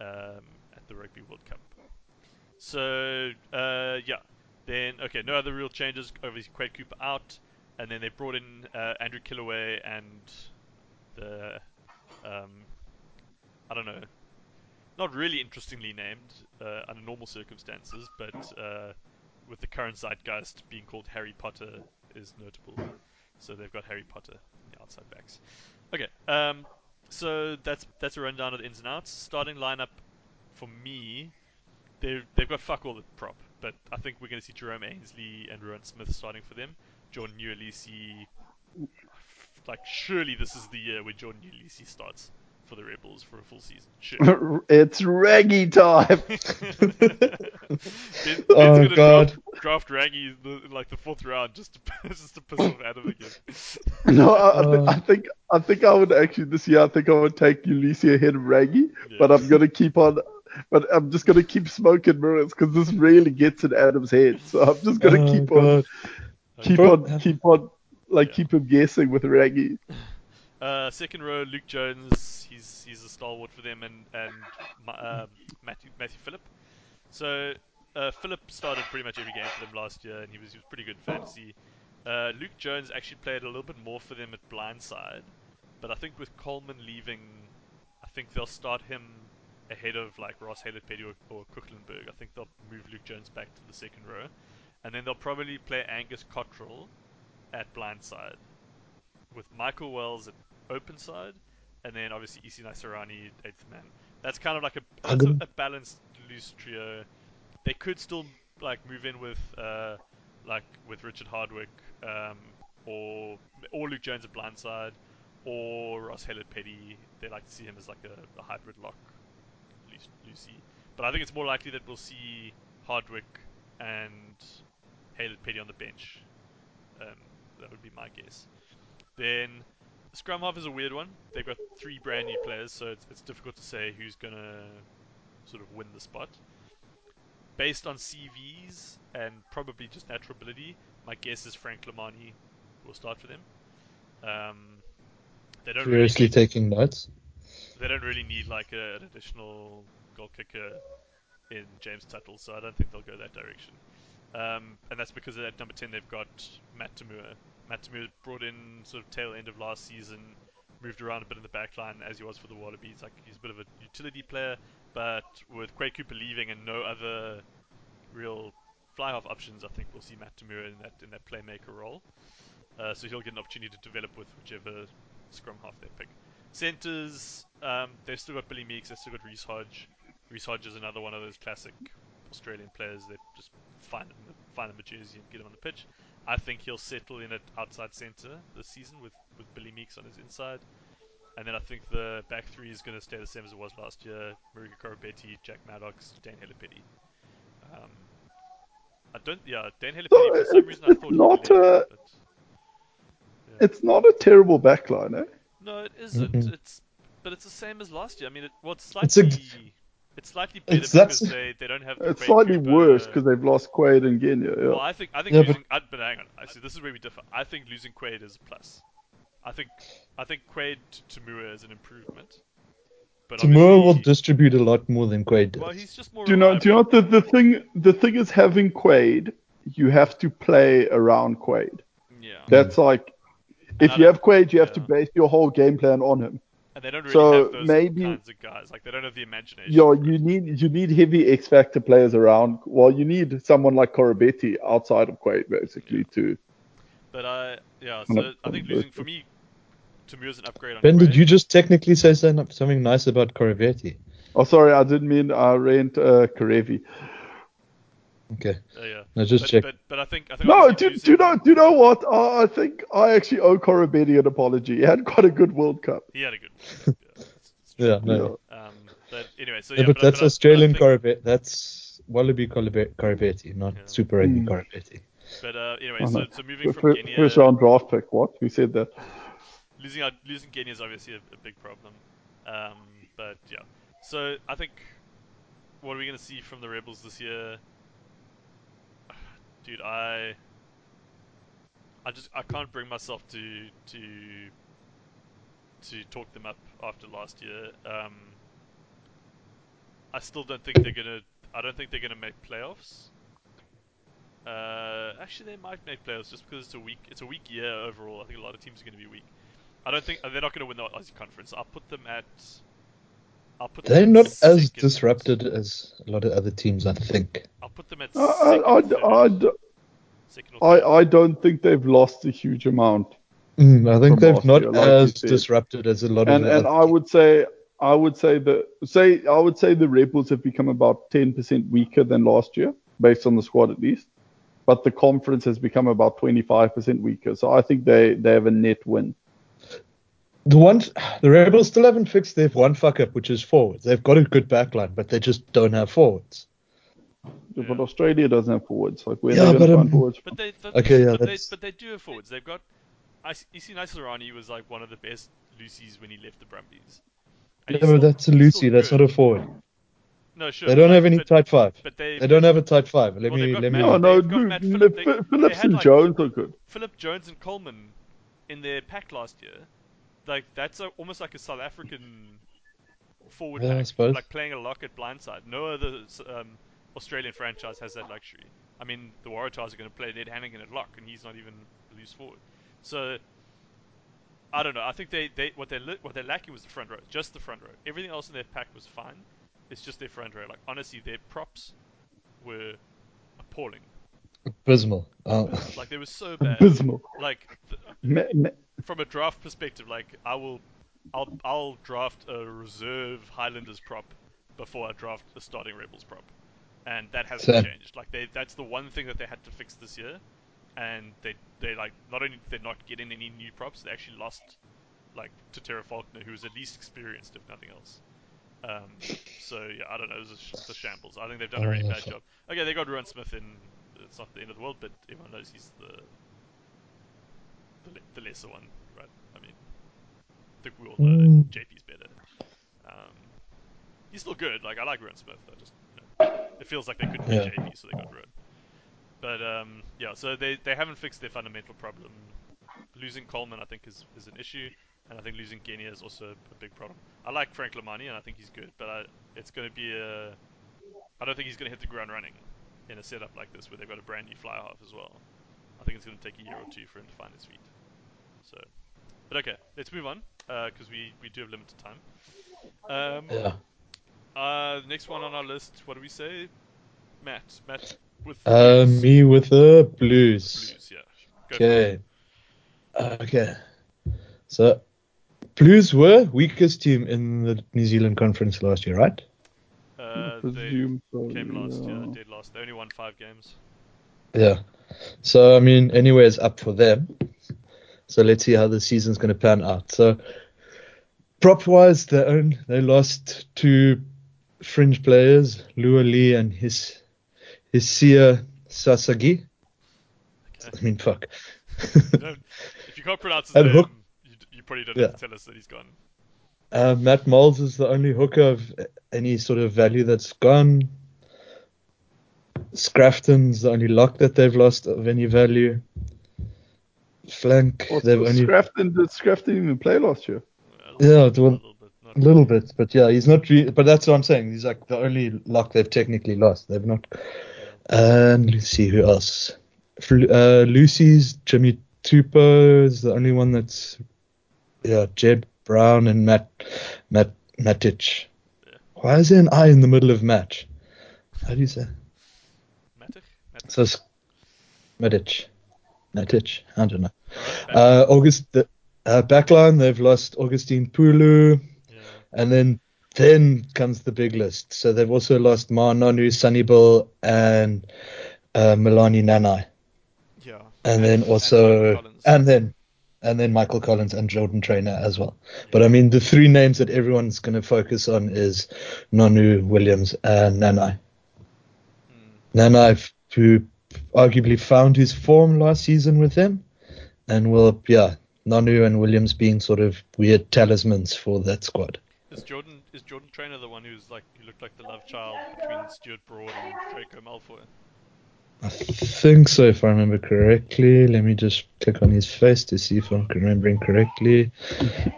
um, at the Rugby World Cup. So uh, yeah, then okay, no other real changes. Obviously, Quade Cooper out, and then they brought in uh, Andrew Kellaway and the um, I don't know, not really interestingly named uh, under normal circumstances, but uh, with the current zeitgeist being called Harry Potter is notable. So they've got Harry Potter in the outside backs. Okay, um, so that's that's a rundown of the ins and outs. Starting lineup for me, they've they've got fuck all at prop, but I think we're going to see Jermaine Ainsley and Ruan Smith starting for them. Jordan Uelese, like surely this is the year where Jordan Uelese starts for the Rebels for a full season. Sure. *laughs* it's Raggy time. *laughs* Ben, Ben's Oh, gonna God. Draft, draft Raggy in, the, like the fourth round just to *laughs* just to piss off Adam again. no, I, I, Uh. I think I think I would actually this year. I think I would take Uelese ahead of Raggy, but I'm gonna keep on. But I'm just gonna keep smoking mirrors because this really gets in Adam's head. So I'm just gonna Oh, keep on, keep on, keep on, like Yeah. keep him guessing with Raggy. Uh, second row, Luke Jones. He's he's a stalwart for them, and and Ma- um, Matthew Matthew Phillip. So uh, Phillip started pretty much every game for them last year, and he was he was pretty good in fantasy. Uh, Luke Jones actually played a little bit more for them at blindside, but I think with Coleman leaving, I think they'll start him ahead of like Ross Haylett-Petty or, or Koegelenberg. I think they'll move Luke Jones back to the second row, and then they'll probably play Angus Cottrell at blindside with Michael Wells at open side, and then obviously Isi Naisarani eighth man. That's kind of like a, a, balanced loose trio. They could still like move in with uh, like with Richard Hardwick um, or or Luke Jones at blindside or Ross Haylett-Petty. They like to see him as like a, a hybrid lock, Lucy- Lucy. But I think it's more likely that we'll see Hardwick and Haylett-Petty on the bench. Um, that would be my guess. Then Scrum half is a weird one. They've got three brand new players, so it's, it's difficult to say who's gonna sort of win the spot. Based on CVs and probably just natural ability, my guess is Frank Lomani will start for them. Um, they don't really need, taking notes. they don't really need like a, an additional goal kicker in James Tuttle, so I don't think they'll go that direction. Um, and that's because at number 10 they've got Matt To'omua. Matt To'omua brought in sort of tail end of last season, moved around a bit in the back line as he was for the Wallabies. Like he's a bit of a utility player, but with Quade Cooper leaving and no other real fly-off options, I think we'll see Matt To'omua in that in that playmaker role. Uh, so he'll get an opportunity to develop with whichever scrum half they pick. Centers, um, they've still got Billy Meakes, they've still got Reece Hodge. Reece Hodge is another one of those classic Australian players that just find him, find him a jersey and get him on the pitch. I think he'll settle in at outside centre this season with, with Billy Meakes on his inside. And then I think the back three is going to stay the same as it was last year. Marika Koroibete, Jack Maddocks, Dan Haylett-Petty. Um, I don't, yeah, Dan Haylett-Petty, So for some it's- reason I it's thought he not left, a- but It's not a terrible backline, eh? no, it isn't. Mhm. It's but it's the same as last year. I mean, it, well, it's It's a- slightly, it's slightly better it's- because they, they don't have. The It's Quade slightly Cooper- worse because they've lost Quade and Genia. Yeah. Well, I think I think Yeah, but- losing. I, but hang on, I see. This is where we differ. I think losing Quade is a plus. I think I think Quade to To'omua is an improvement. But To'omua will distribute a lot more than Quade does. Well, he's just more. do you know? Do you know the, the thing? The thing is having Quade, you have to play around Quade. Yeah. That's like, if you have Quade, you have to base your whole game plan on him. And they don't really So have those maybe- kinds of guys. Like they don't have the imagination. Yo, you need you need heavy X factor players around. Well, you need someone like Koroibete outside of Quade basically too. But I, yeah. So a- I think losing for me, To'omua's an upgrade on. Ben, did you just technically say something nice about Koroibete? Oh, sorry, I didn't mean I rent uh, Karevi. Okay. Uh, yeah. No, just but, check. But, but I think I think. No, do, do you know? Do you know what? Uh, I think I actually owe Koroibete an apology. He had quite a good World Cup. He had a good. One. yeah, it's- it's true. Yeah, no. Um, but anyway, so Yeah, yeah, but I- that's I- Australian but I think- Koroibete. That's Wallaby Corabe- Koroibete, not Yeah. Super Rugby Hmm. Koroibete. But uh, anyway, Oh, so, no. so moving The from fir- Kenya, first round draft pick. What? Who said that? losing out, losing Genia is obviously a, a big problem. Um, but yeah, so I think what are we going to see from the Rebels this year? Dude, I I just I can't bring myself to to to talk them up after last year. Um, I still don't think they're gonna. I don't think they're gonna make playoffs. Uh, actually, they might make playoffs just because it's a weak. It's a weak year overall. I think a lot of teams are going to be weak. I don't think they're not going to win the Aussie conference. I'll put them at. I'll put They're at not as second. disrupted as a lot of other teams, I think. I'll put them at I, second. I. I, I, I. I don't think they've lost a huge amount. Mm, I think they've not year, like as disrupted as a lot and of the and other I would say I would say that say I would say the Rebels have become about ten percent weaker than last year, based on the squad at least. But the conference has become about twenty five percent weaker. So I think they, they have a net win. The ones the Rebels still haven't fixed their one fuck up, which is forwards. They've got a good backline, but they just don't have forwards. Yeah. But Australia doesn't have forwards. Like where Yeah, are they but, um, forwards? But they, but, Okay, yeah, but, they, but they do have forwards. They've got. I, you see, Naisarani was like one of the best Lucy's when he left the Brumbies. And Yeah, but still- that's a Lucy. That's good. not a forward. No, sure. They don't like, have any but, tight five. But they, They don't have a tight five. Let Well, me got let me. Matt- No, no, they've got dude, Matt Phillip- they- Phillips and like- Jones are good. Philip Jones and Coleman in their pack last year. Like that's a, almost like a South African forward Yeah, I suppose. like playing a lock at blindside. No other um, Australian franchise has that luxury. I mean, the Waratahs are going to play Ned Hannigan at lock, and he's not even a loose forward. So I don't know. I think they, they what they li- what they're lacking was the front row, just the front row. Everything else in their pack was fine. It's just their front row. Like honestly, their props were appalling. Abysmal. Oh. Like they were so *laughs* bad. Abysmal. Like th- Me- me- from a draft perspective, like I will, I'll I'll draft a reserve Highlanders prop before I draft a starting Rebels prop, and that hasn't Same. changed. Like they, that's the one thing that they had to fix this year, and they they like not only did they not get in any new props, they actually lost like Tetera Faulkner, who was at least experienced if nothing else. Um, so yeah, I don't know. It was a, sh- a shambles. I think they've done a really bad job. Okay, they got Ruan Smith in. It's not the end of the world, but everyone knows he's the the, the lesser one, right? I mean, I think we all know Mm. JP's better. Um, he's still good. Like I like Ruan Smith. I just you know, it feels like they couldn't Yeah. JP, so they got Ruan. But um, yeah, so they they haven't fixed their fundamental problem. Losing Coleman, I think, is is an issue, and I think losing Genia is also a big problem. I like Frank Lomani, and I think he's good, but I, it's going to be a. I don't think he's going to hit the ground running in a setup like this where they've got a brand new fly half as well. I think it's going to take a year or two for him to find his feet. So, but okay, let's move on because we we do have limited time. Um, Yeah. uh, next one on our list, what do we say? Matt, Matt with Uh, Blues. me with the Blues. Blues, yeah. Go. Okay. Okay. So, Blues were weakest team in the New Zealand conference last year, right? Uh, they came last, yeah, yeah. dead last. They only won five games. Yeah. So I mean, anyway, is up for them. So let's see how the season's going to pan out. So prop wise, they own they lost two fringe players, Lua Lee and his Hisia Sasagi. Okay. I mean, fuck. If you can't pronounce his And name, Hook- you, you probably don't Yeah. have to tell us that he's gone. Uh, Matt Moulds is the only hooker of any sort of value that's gone. Scrafton's the only lock that they've lost of any value. Flank, Also, they've only Scrafton, did Scrafton even play last year? A Yeah, it will- a little bit. A little bit, but yeah, he's not. Re- but that's what I'm saying. He's like the only lock they've technically lost. They've not. And let's see who else. Uh, Lucy's Jimmy Tupou is the only one that's. Yeah, Jed Brown and Matt Matt Matic. Yeah. Why is there an I in the middle of match? How do you say? Matic? Matic? So it's Matic. Matic. I don't know. Uh, August the uh, backline they've lost Augustine Pulu. yeah. And then then comes the big list. So they've also lost Ma Nonu, Sonny Bill, and uh, Melani Nanai. Yeah. And, then Michael also Collins. and then and then Michael Collins and Jordan Trainor as well. But I mean the three names that everyone's going to focus on is Nonu, Williams, and Nanai. Hmm. Nanai, who arguably found his form last season with them, and will yeah, Nonu and Williams being sort of weird talismans for that squad. Is Jordan is Jordan Trainor the one who's like who looked like the love child between Stuart Broad and Draco Malfoy? I think so, if I remember correctly. Let me just click on his face to see if I'm remembering correctly.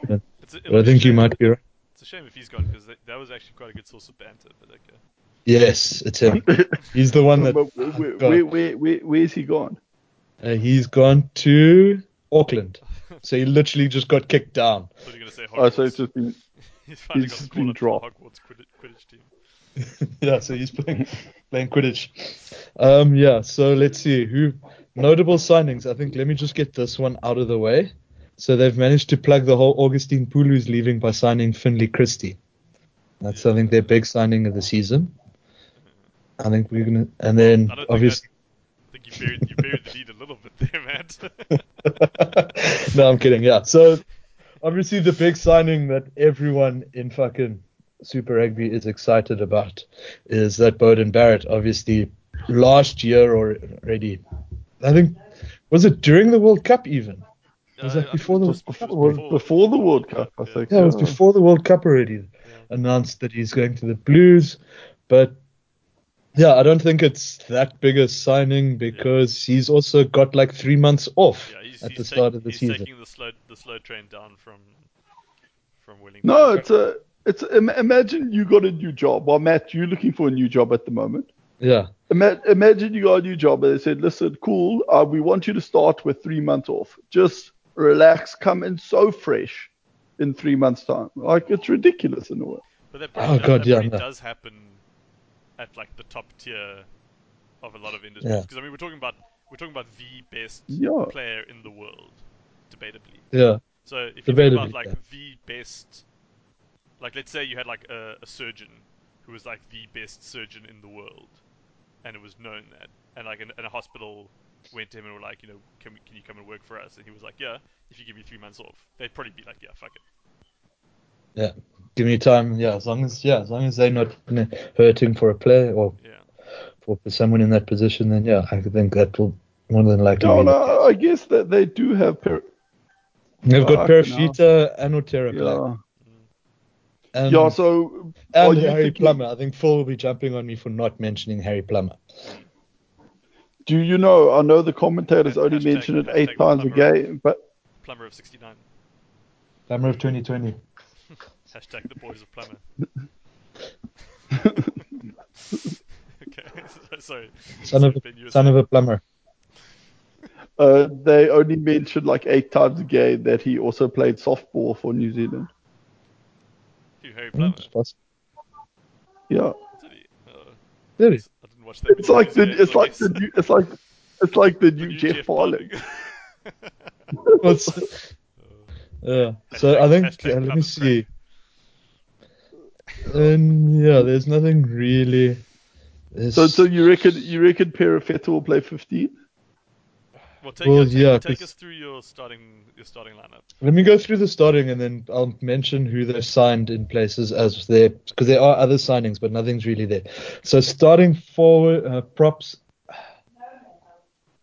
The It's a, But I think you might be right. It's a shame if he's gone because that, that was actually quite a good source of banter. But okay. Yes, it's him. *laughs* He's the one that. But where, where, God. where, where, where, where's he gone? Uh, he's gone to Auckland. So he literally just got kicked down. I thought you were gonna say Oh, so Hogwarts. it's just been. *laughs* he's finally he's got just been up for the dropped. Hogwarts Quidditch, Quidditch team. *laughs* yeah, so he's playing playing Quidditch. Um, yeah, so let's see who notable signings. I think let me just get this one out of the way. So they've managed to plug the whole Augustine Pulu's leaving by signing Finlay Christie. That's I think their big signing of the season. I think we're gonna, and then I don't think obviously. I think you buried, you buried the lead a little bit there, Matt. *laughs* no, I'm kidding. Yeah. So obviously the big signing that everyone in fucking Super Rugby is excited about is that Beauden Barrett. Obviously, last year already, I think was it during the World Cup even? Was Uh, that before the- was Before, it was before, the World Cup, I yeah. think. Yeah, it was yeah. before the World Cup already. Announced that he's going to the Blues, but yeah, I don't think it's that big a signing because he's also got like three months off Yeah, he's, at he's the start take- of the he's season. taking the slow the slow train down from from Wellington. No, it's a. It's im- imagine you got a new job. Well, Matt, you're looking for a new job at the moment. Yeah, Ima- Imagine you got a new job and they said, "Listen, cool. Uh, we want you to start with three months off. Just relax. Come in so fresh in three months' time. Like it's ridiculous in a way." But that Oh, probably, does, God, that yeah, probably no. does happen at like the top tier of a lot of industries. Yeah. Because I mean, we're talking about we're talking about the best Yeah. player in the world, debatably. yeah. So if you think about like yeah. the best, like let's say you had like a, a surgeon who was like the best surgeon in the world, and it was known that, and like an, and a hospital went to him and were like, you know, can we, can you come and work for us? And he was like, yeah, if you give me three months off, they'd probably be like, yeah, fuck it. Yeah, give me time. Yeah, as long as yeah, as long as they're not hurting for a player or Yeah. for, for someone in that position, then yeah, I think that will more than likely No, be no, case. I guess that they do have. Per- They've got uh, Fucking hell. And Otere Black. yeah. And, yeah. So and Harry thinking- Plummer. I think Phil will be jumping on me for not mentioning Harry Plummer. Do you know? I know the commentators only Hashtag- mention it eight times a Plummer. game, but Plumber of 69. Plummer of 2020. Hashtag the boys of Plumber. *laughs* okay, *laughs* sorry. Son of a son of a plumber. uh, they only mentioned like eight times a game that he also played softball for New Zealand. Who, Harry Hmm, Plummer? Yeah, Did he? Oh, Really? I didn't watch that. it's like the it's I like the new, it's like it's like the The new new Jeff Farley. *laughs* What's- Oh. yeah. So I think uh, let me Plumber's see. And yeah, there's nothing really. There's, So so you reckon you reckon Perofeta will play 15? Well, take, Well, take, yeah, take 'cause- us through your starting your starting lineup. Let me go through the starting and then I'll mention who they've signed in places as there because there are other signings, but nothing's really there. So starting forward, uh, props.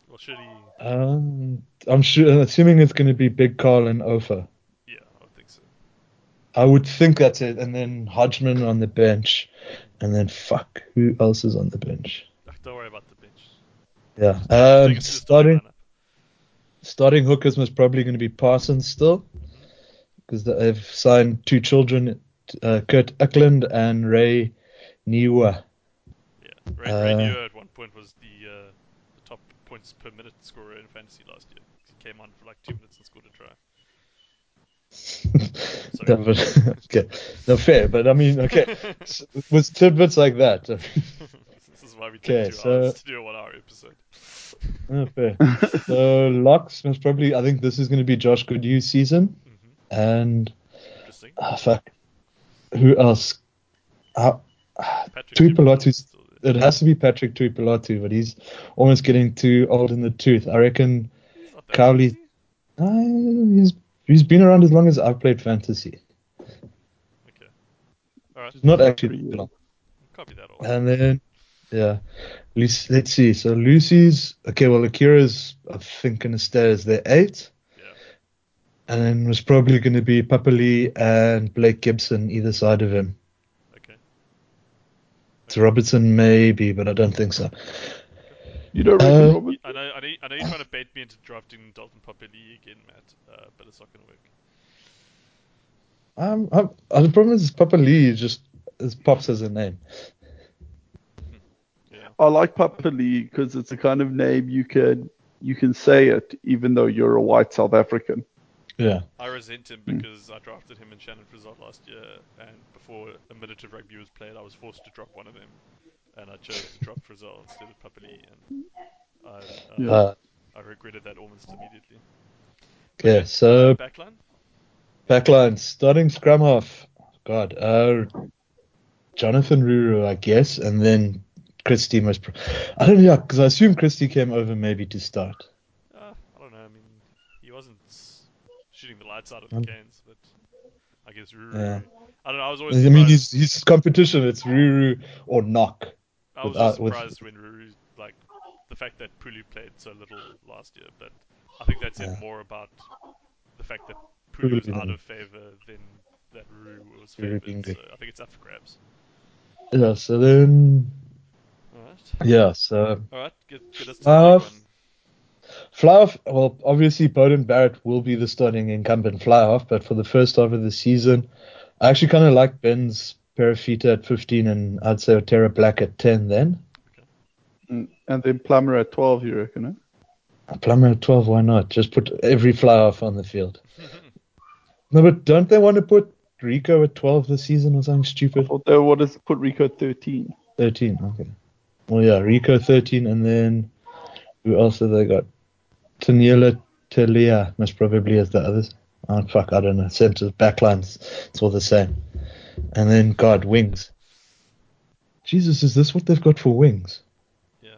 Well, should he? Um, I'm sure, assuming it's going to be Big Carl and Ofa. Yeah, I would think so. I would think that's it, and then Hodgman on the bench, and then fuck, who else is on the bench? Don't worry about the bench. Yeah, um, us through the starting starting hookers was probably going to be Parsons still, because they've signed two children, uh, Kurt Eklund and Ray Niuia. Yeah, Ray, Uh, Ray Muir at one point was the uh, the top points per minute scorer in fantasy last year. He came on for like two minutes and scored a try. *laughs* No, but- *laughs* okay, no fair, but I mean, okay, *laughs* with tidbits like that, *laughs* this is why we take Okay, two so- hours to do a one-hour episode. no fair. So locks was probably, I think this is going to be Josh Goodhue season, hmm and ah, fuck, who else? Uh, Patrick Tuipulotu's. It has to be Patrick Tuipulotu, but he's almost getting too old in the tooth. I reckon He's not that Cowley- uh, he's he's been around as long as I've played fantasy. Okay. All right. Not actually that long. Can't be that old. And then yeah, let's let's see. So Lucy's okay. Well, Akira's I think gonna stay as their eight, yeah. and then was probably going to be Papalii and Blake Gibson either side of him. Okay. So Robertson maybe, but I don't think so. You don't reckon, Uh, Robert? I know, I know, I know you're trying to bait me into drafting Dalton Papalii again, Matt, uh, but it's not going to work. Um, I'm, uh, the problem is Papa Lee just is pops as a name. Yeah. I like Papa Lee because it's a kind of name you can you can say it even though you're a white South African. Yeah. I resent him because I drafted him in Shannon Result last year, and before a minute of rugby was played, I was forced to drop one of them, and I chose to drop Result instead of Papalii, and I, uh, Yeah. I regretted that almost immediately. yeah. So Backline? backline starting scrum half. God. Uh, Jonathan Ruru, I guess, and then Christie most. Pro- I don't know because I assume Christie came over maybe to start. Uh, I don't know. I mean, he wasn't shooting the lights out of the Um, games, but I guess Ruru. Yeah. I don't know. I was always I mean, he's he's competition. It's Ruru or knock. I was uh, just with- surprised when Ruru, like, the fact that Pulu played so little last year, but I think that's Yeah. more about the fact that Pulu was out of favor than that Ruru was favored. So. I think it's up for grabs. Yeah. So then, Alright. yeah. So Alright, get, get us to Uh, fly off. Well, obviously, Beauden Barrett will be the starting incumbent fly off, but for the first half of the season, I actually kind of like Ben's Perofeta at 15, and I'd say Terra Black at 10. Then Mm, And then Plummer at 12, you reckon? Eh? Plummer at 12. Why not? Just put every fly off on the field. No, but don't they want to put Rieko at 12 this season or something stupid? Or they what is put Rieko at 13? 13. Okay. Well, yeah, Rieko 13, and then who else have they got? Tanielu Tele'a, most probably as the others. Oh, fuck, I don't know. Centers, backlines, it's all the same. And then, God, wings. Jesus, is this what they've got for wings?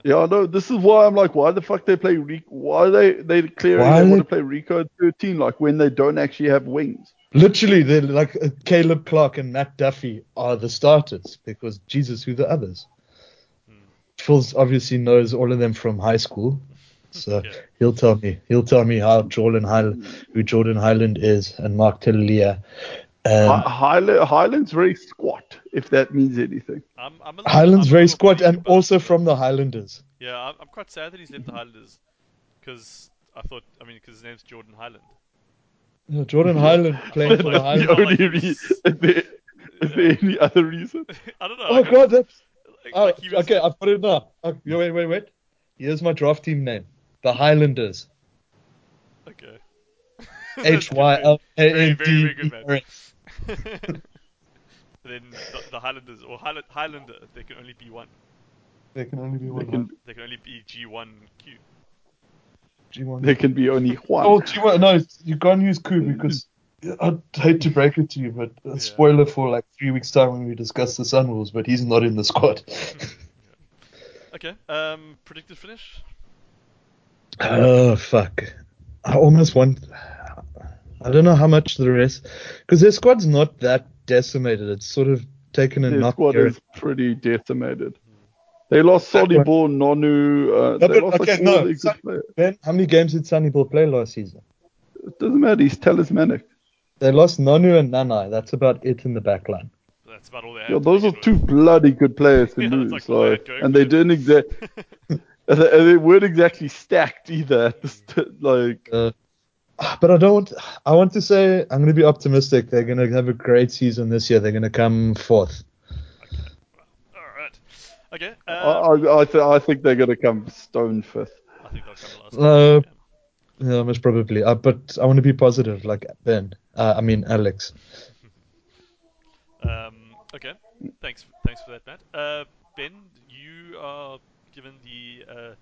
Yeah, I know. this is why I'm like, why the fuck they play Rieko? Why they they declaring Why they they- want to play Rieko at 13, like when they don't actually have wings? Literally, they're like uh, Caleb Clark and Matt Duffy are the starters because Jesus, who the others? Phil's obviously knows all of them from high school, *laughs* so Yeah. he'll tell me. He'll tell me how Jordan Hyland, who Jordan Hyland is, and Mark Telelia. Um, Hyland, Hyland's very squat, if that means anything. I'm, I'm little, Hyland's I'm very squat peeved and about also from the Highlanders. Yeah, I'm, I'm quite sad that he's left the Highlanders because I thought, I mean, because his name's Jordan Hyland. Yeah, Jordan Hyland *laughs* playing for the Like, That's the Highlanders. only he reason. *laughs* Is there, is there any other reason? *laughs* I don't know. Oh like, god, that's like, oh, like was, okay. I've put it now. Oh, wait, wait, wait. Here's my draft team name: the Highlanders. Okay. H Y L A Very, N very, very D. good, *laughs* man. then the, the Highlanders or Highland, Highlander, there can only be one. There can only be There one. can, There can only be G1Q. G1. there can be only one. Oh, G1. No, you can't use coup because I'd hate to break it to you, but a Yeah. spoiler for like three weeks time when we discuss the Sun Sunwolves, but he's not in the squad. *laughs* Okay. Um, predicted finish. oh fuck! I almost want. I don't know how much the rest, because their squad's not that decimated. It's sort of taken a Their knock. squad here. is pretty decimated. They lost Solibor, Nonu. Uh, No, they but- lost okay, all no, their so- good players. Ben, how many games did Sonny Bill play last season? It doesn't matter. He's talismanic. They lost Nonu and Nanai. That's about it in the back line. That's about all they have. Yeah, those are begin two bloody good players to *laughs* Yeah, that's lose. like all like, had going and they didn't exact. *laughs* *laughs* they, they weren't exactly stacked either. At like, Uh, but I don't want. I want to say I'm going to be optimistic. They're going to have a great season this year. They're going to come fourth. All right. Okay. I, Um, I, I, th- I think they're going to come stone fifth. I think they'll come last. Uh, yeah. Yeah, most probably. Uh, but I want to be positive, like Ben. Uh, I mean Alex. *laughs* Um, okay. Thanks. Thanks for that, Matt. Uh, Ben, you are given the uh,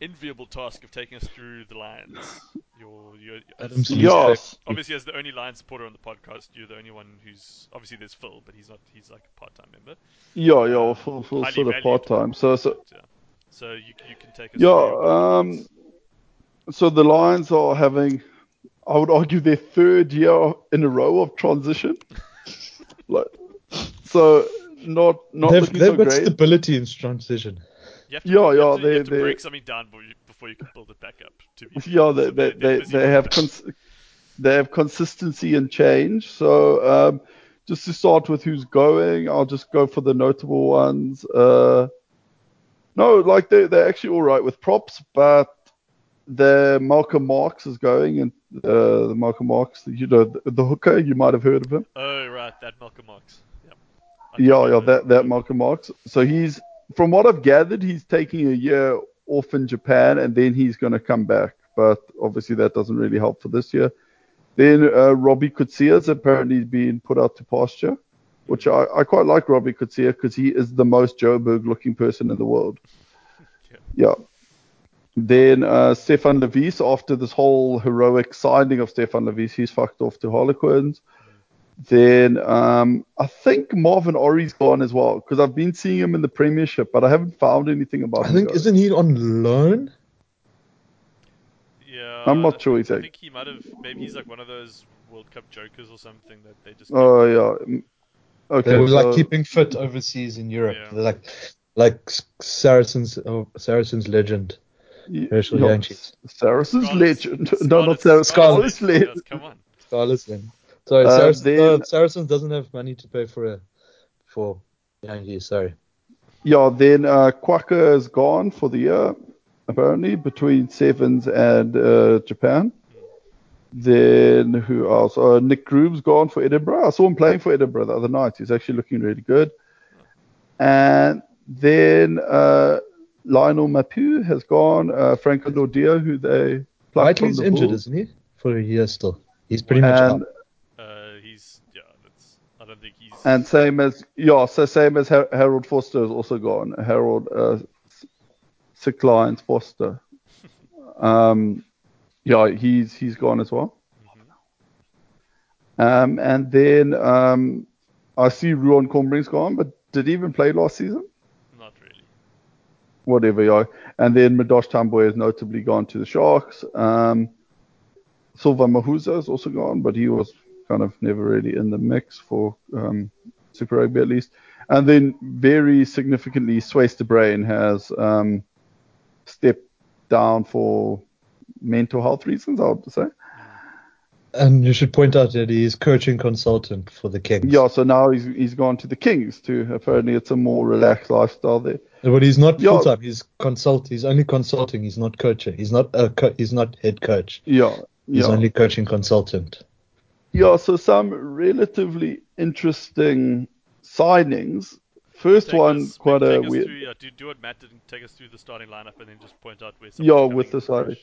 enviable task of taking us through the Lions. You're, you're Adam's Yes. obviously as the only Lions supporter on the podcast, you're the only one who's obviously there's Phil, but he's not. He's like a part-time member. Yeah, yeah, Um, full, full sort of part time. So, so yeah. So you you can take us. Yeah, um, so the Lions are having, I would argue, their third year in a row of transition. *laughs* like, so not not they've looking they've so got great. stability in transition. You have to, yeah, yeah, have to, they- have to they- break something down before you, can build it back up. Yeah, they So they they, they have cons- they have consistency and change. So um, just to start with, who's going? I'll just go for the notable ones. Uh, no, like they they're actually all right with props, but the Malcolm Marks is going, and uh, the Malcolm Marks, you know, the, the hooker, you might have heard of him. Oh, right, that Malcolm Marks. Yep. Yeah, yeah, that that Malcolm Marks. So he's, from what I've gathered, he's taking a year off in Japan, and then he's going to come back. But obviously, that doesn't really help for this year. Then uh, Robbie Coetzee's apparently being put out to pasture, which I, I quite like Robbie Coetzee because he is the most Joburg looking person in the world. Yeah. Yeah. Then uh, Stefan Lewies, after this whole heroic signing of Stefan Lewies, he's fucked off to Harlequins. Then um, I think Marvin Orie's gone as well because I've been seeing him in the Premiership, but I haven't found anything about I him. I think guys. isn't he on loan? Yeah. I'm not I- sure I exactly. think he might have. Maybe he's like one of those World Cup jokers or something that they just. Oh yeah. Mm. Okay. They were so- like keeping fit overseas in Europe. Yeah. Like like Saracens oh, Saracens legend. y- Herschel yeah, Saracens Scarlets- legend. *laughs* no, not Scarlets- Saracens. Scarlets, Scarlets legend. yes, Come on. Scarlets then. Sorry, Uh, Saracens, then- no, Saracens doesn't have money to pay for a for Yankees. Sorry. Yeah, then uh, Kwagga is gone for the year, apparently, between Sevens and uh, Japan. Then who else? Uh, Nic Groom's gone for Edinburgh. I saw him playing for Edinburgh the other night. He's actually looking really good. And then uh, Lionel Mapoe has gone. Uh, Franco Lordia, who they plucked from Whiteley's the injured, Bulls. isn't he? For a year still. He's pretty much and out. Uh, he's yeah. That's. I don't think he's. And same as yeah, so same as Har- Harold Vorster is also gone. Harold uh, Sick Lions Vorster. *laughs* Um, yeah, he's he's gone as well. Um, and then um, I see Ruan Combrinck's gone, but did he even play last season? not really. Whatever, yeah. And then Madosh Tambwe has notably gone to the Sharks. Um, Silva Mahuza is also gone, but he was kind of never really in the mix for um, Super Rugby at least. And then very significantly, Swys de Bruin has um, stepped down for mental health reasons, I would say. And you should point out that he's coaching consultant for the Kings. Yeah, so now he's he's gone to the Kings too. Apparently, it's a more relaxed lifestyle there. But he's not full time. He's consult. He's only consulting. He's not coaching. He's not a co- he's not head coach. Yeah, He's yeah. only coaching consultant. Yeah, so some relatively interesting signings. First Take one, us- quite a weird. Through, yeah, do, do what Matt didn't take us through the starting lineup and then just point out where. Yeah, with the starting.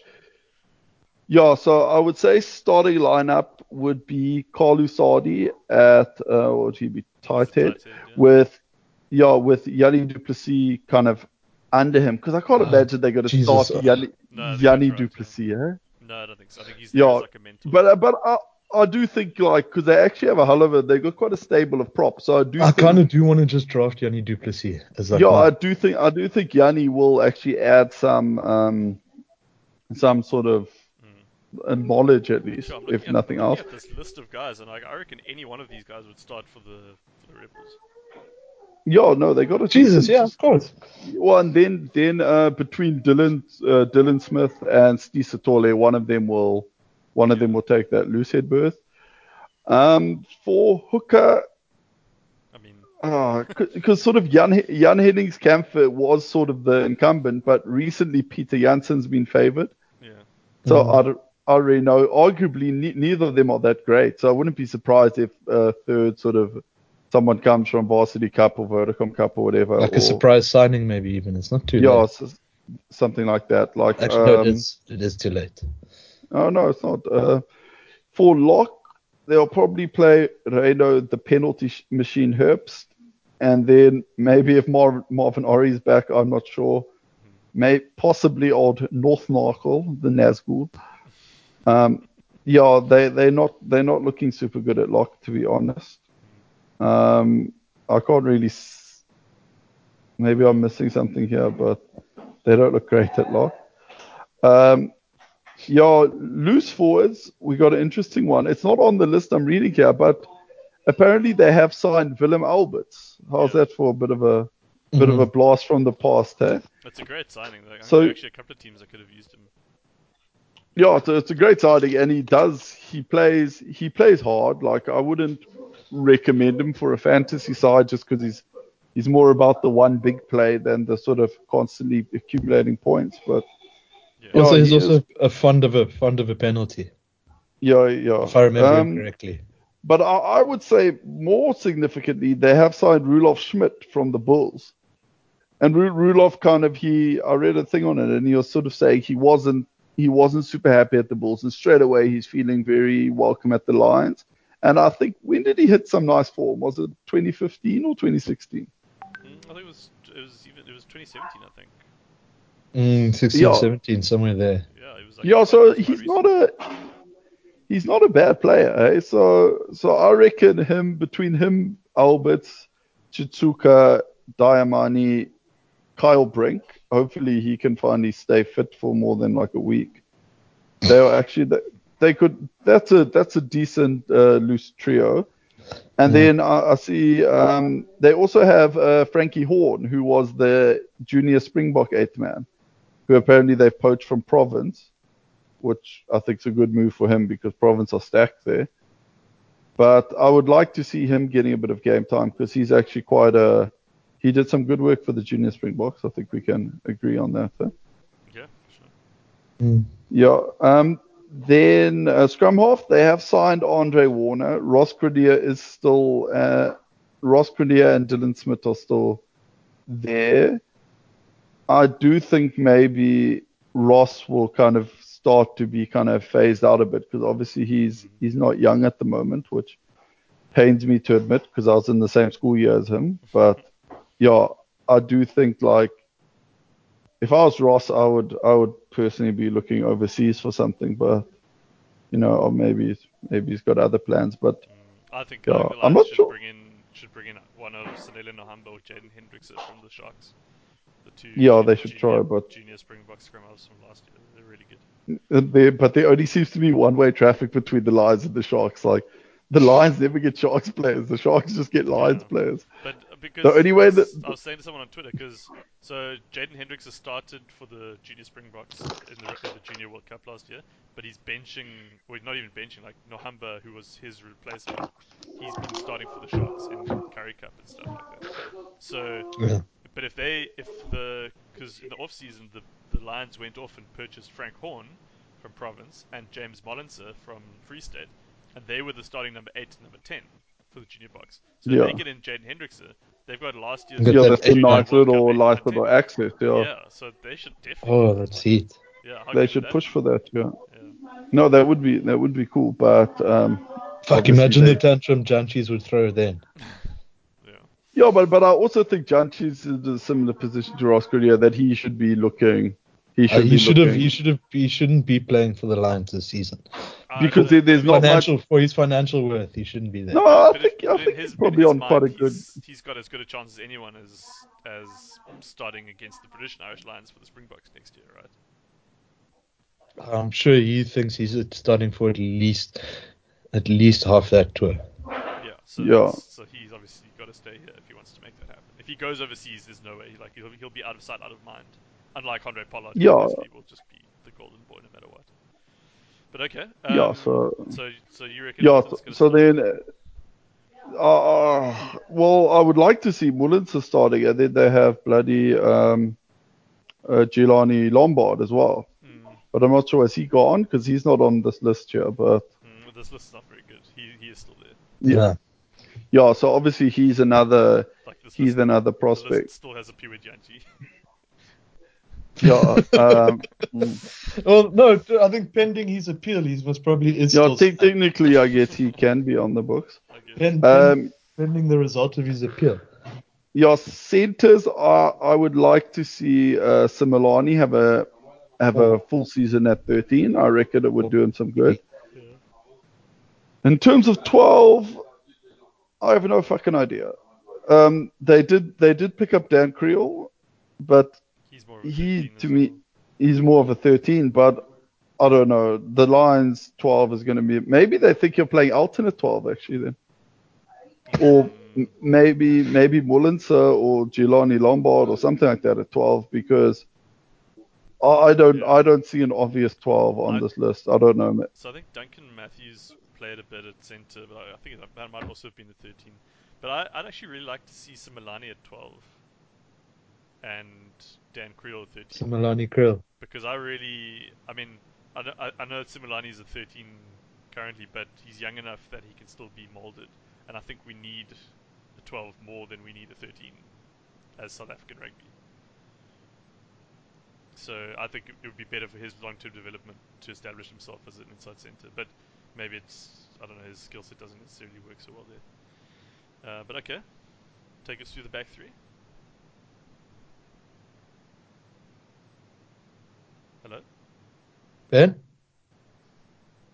Yeah, so I would say starting lineup would be Carlu Sadie at uh, what would he be tight head Tight head, yeah. with yeah with Jannie du Plessis kind of under him because I can't Oh, imagine they're going to Jesus. start Jannie, No, Jannie that's right, Duplessis. Eh? No, I don't think so. I think he's Yeah, there as like a mentor. But uh, but I, I do think like because they actually have a hell of a they got quite a stable of props. So I do. I kind of do want to just draft Jannie du Plessis as like yeah, I do think I do think Jannie will actually add some um some sort of uh, knowledge at least, Sure, if at- nothing looking else. At this list of guys, and like, I reckon any one of these guys would start for the for the Rebels. Yeah, no, they got a Jesus, yeah, of course. Well, and then then uh, between Dylan uh, Dylan Smith and Steve Sithole, one of them will one of them will take that loose head berth. Um, for hooker, I mean, because sort of Jan Jan Hennings Campher was sort of the incumbent, but recently Peter Janssen's been favoured. yeah. So Mm. I, I already know. Arguably, ne- neither of them are that great. So I wouldn't be surprised if uh, third sort of someone comes from Varsity Cup or Vodacom Cup or whatever. Like or, a surprise signing, maybe even. It's not too Yeah, late. s- something like that. Like Actually, no, um, it is. It is too late. Oh no, it's not. Uh, for lock, they'll probably play Rhyno the penalty sh- machine Herbst, and then maybe if Mar- Marvin Orie's back, I'm not sure. May possibly odd North Narkle, the Nazgul. Um, yeah, they they're not they're not looking super good at lock to be honest. Um, I can't really. S- maybe I'm missing something here, but they don't look great at lock. Um, yeah, loose forwards, we got an interesting one. It's not on the list I'm reading here, but apparently they have signed Willem Alberts. How's Yeah. that for a bit of a bit of a blast from the past, eh? That's a great signing. Like, So- actually a couple of teams that could have used him. Yeah, it's a, it's a great signing, and he does he plays he plays hard. Like I wouldn't recommend him for a fantasy side just because he's he's more about the one big play than the sort of constantly accumulating points. But Yeah. Also, Yeah, he's he also a fond of a fond of a penalty, Yeah, yeah. if I remember Um, correctly. But I, I would say more significantly, they have signed Rulof Schmidt from the Bulls. And Ru- Rulof kind of he, I read a thing on it, and he was sort of saying he wasn't he wasn't super happy at the Bulls, and straight away he's feeling very welcome at the Lions. And I think when did he hit some nice form? Was it 2015 or 2016? Mm, I think it was it was even it was 2017. I think. Mm, 16, Yeah. 17, somewhere there. Yeah, it was. Like, Yeah, so he's not a he's not a bad player. Eh? So so I reckon him between him, Alberts, Tshituka, Diamani, Cyle Brink. Hopefully he can finally stay fit for more than like a week. They are actually they, they could. That's a that's a decent uh, loose trio. And Mm. then I, I see um, they also have uh, Frankie Horn, who was the junior Springbok eighth man, who apparently they've poached from Province which I think is a good move for him because Province are stacked there. But I would like to see him getting a bit of game time because he's actually quite a. He did some good work for the junior Springboks. I think we can agree on that. eh? Yeah, for sure. Mm. Yeah. Um. Then uh, scrum half, they have signed Andre Warner. Ross Credier is still. Uh, Ross Credier and Dylan Smith are still there. I do think maybe Ross will kind of start to be kind of phased out a bit because obviously he's he's not young at the moment, which pains me to admit because I was in the same school year as him. But yeah, I do think like if I was Ross, I would I would personally be looking overseas for something, but you know, or maybe maybe he's got other plans. But I think Yeah, I think the I'm not should sure. bring in should bring in one of Sanele Nohamba or Jaden Hendrikse from the Sharks. The two Yeah, they should junior, try, but- junior Springbok scrum halves from last year. They're really good. uh, there, but there only seems to be one-way traffic between the Lions and the Sharks. Like the Lions never get Sharks players; the Sharks just get Lions Yeah. players. But uh, because The only way I was, that- I was saying to someone on Twitter, because so Jaden Hendricks has started for the junior Springboks in the, in the Junior World Cup last year, but he's benching, well, not even benching, like Nohamba, who was his replacement, he's been starting for the Sharks in Currie Cup and stuff like that. So, Yeah. But if they, if the, because in the off season the the Lions went off and purchased Frank Horn from Province and James Mollentze from Free State, and they were the starting number eight and number ten for the junior box. So if Yeah. they get in Jaden Hendrikse, they've got last year's Yeah, that that's a nice little, nice content- little access. Yeah, Yeah, so they should definitely. Oh, that's that. heat. Yeah, they should push for that. Yeah. Yeah. No, that would be that would be cool. But um, Fuck, imagine they- the tantrum Jantjies would throw then. *laughs* Yeah. yeah, but but I also think Jantjies in a similar position to Ross Courier that he should be looking. He Uh, should he be should have. looking- He should have. He shouldn't be playing for the Lions this season. Uh, because there, there's not much. For his financial worth, he shouldn't be there. No, I but think if- I think his- he's probably his on quite a good. He's, he's got as good a chance as anyone as as starting against the British and Irish Lions for the Springboks next year, right? I'm sure he thinks he's starting for at least at least half that tour. Yeah. So Yeah. so he's obviously got to stay here if he wants to make that happen. If he goes overseas, there's no way. Like he'll, he'll be out of sight, out of mind. Unlike Andre Pollard, who Yeah. obviously will just be the golden boy no matter what. But okay. Um, yeah, so so so you reckon? yeah, so, so then. Uh, uh, well, I would like to see Mullins starting, and then they have bloody um, uh, Giuliani Lombard as well. Hmm, But I'm not sure has he gone because he's not on this list here. But hmm, this list is not very good. He he is still there. Yeah. Yeah, so obviously he's another Like he's list, another prospect. still has a Piwet Janji. *laughs* Yeah, um. *laughs* Well, no, I think pending his appeal, he was probably is yeah. still te- technically, I guess he can be on the books. *laughs* I guess. pen- Um, pending the result of his appeal. Yeah, centers are. I would like to see uh, Simelane have a have a full season at 13. I reckon it would do him some good. Yeah. In terms of 12, I have no fucking idea. Um, they did they did pick up Dan Kriel, but He's more he to me he's more of a 13. But I don't know. The Lions 12 is going to be maybe they think you're playing alternate 12 actually then, or m- maybe maybe Mollentze or Giuliani Lombard or something like that at 12 because I, I don't Yeah. I don't see an obvious 12 on I- this list. I don't know. So I think Duncan Matthews played a bit at centre, but I I think that- that might also have been the 13. But I, I'd actually really like to see some Milani at 12. and Dan Kriel at 13 Simelane Kriel. because I really, I mean, I, know- I, I know Simelane's at 13 currently, but he's young enough that he can still be molded, and I think we need a 12 more than we need a 13 as South African rugby. So I think it it would be better for his long-term development to establish himself as an inside centre, but maybe it's I don't know his skill set doesn't necessarily work so well there. Uh, but okay, take us through the back three. Hello. Ben?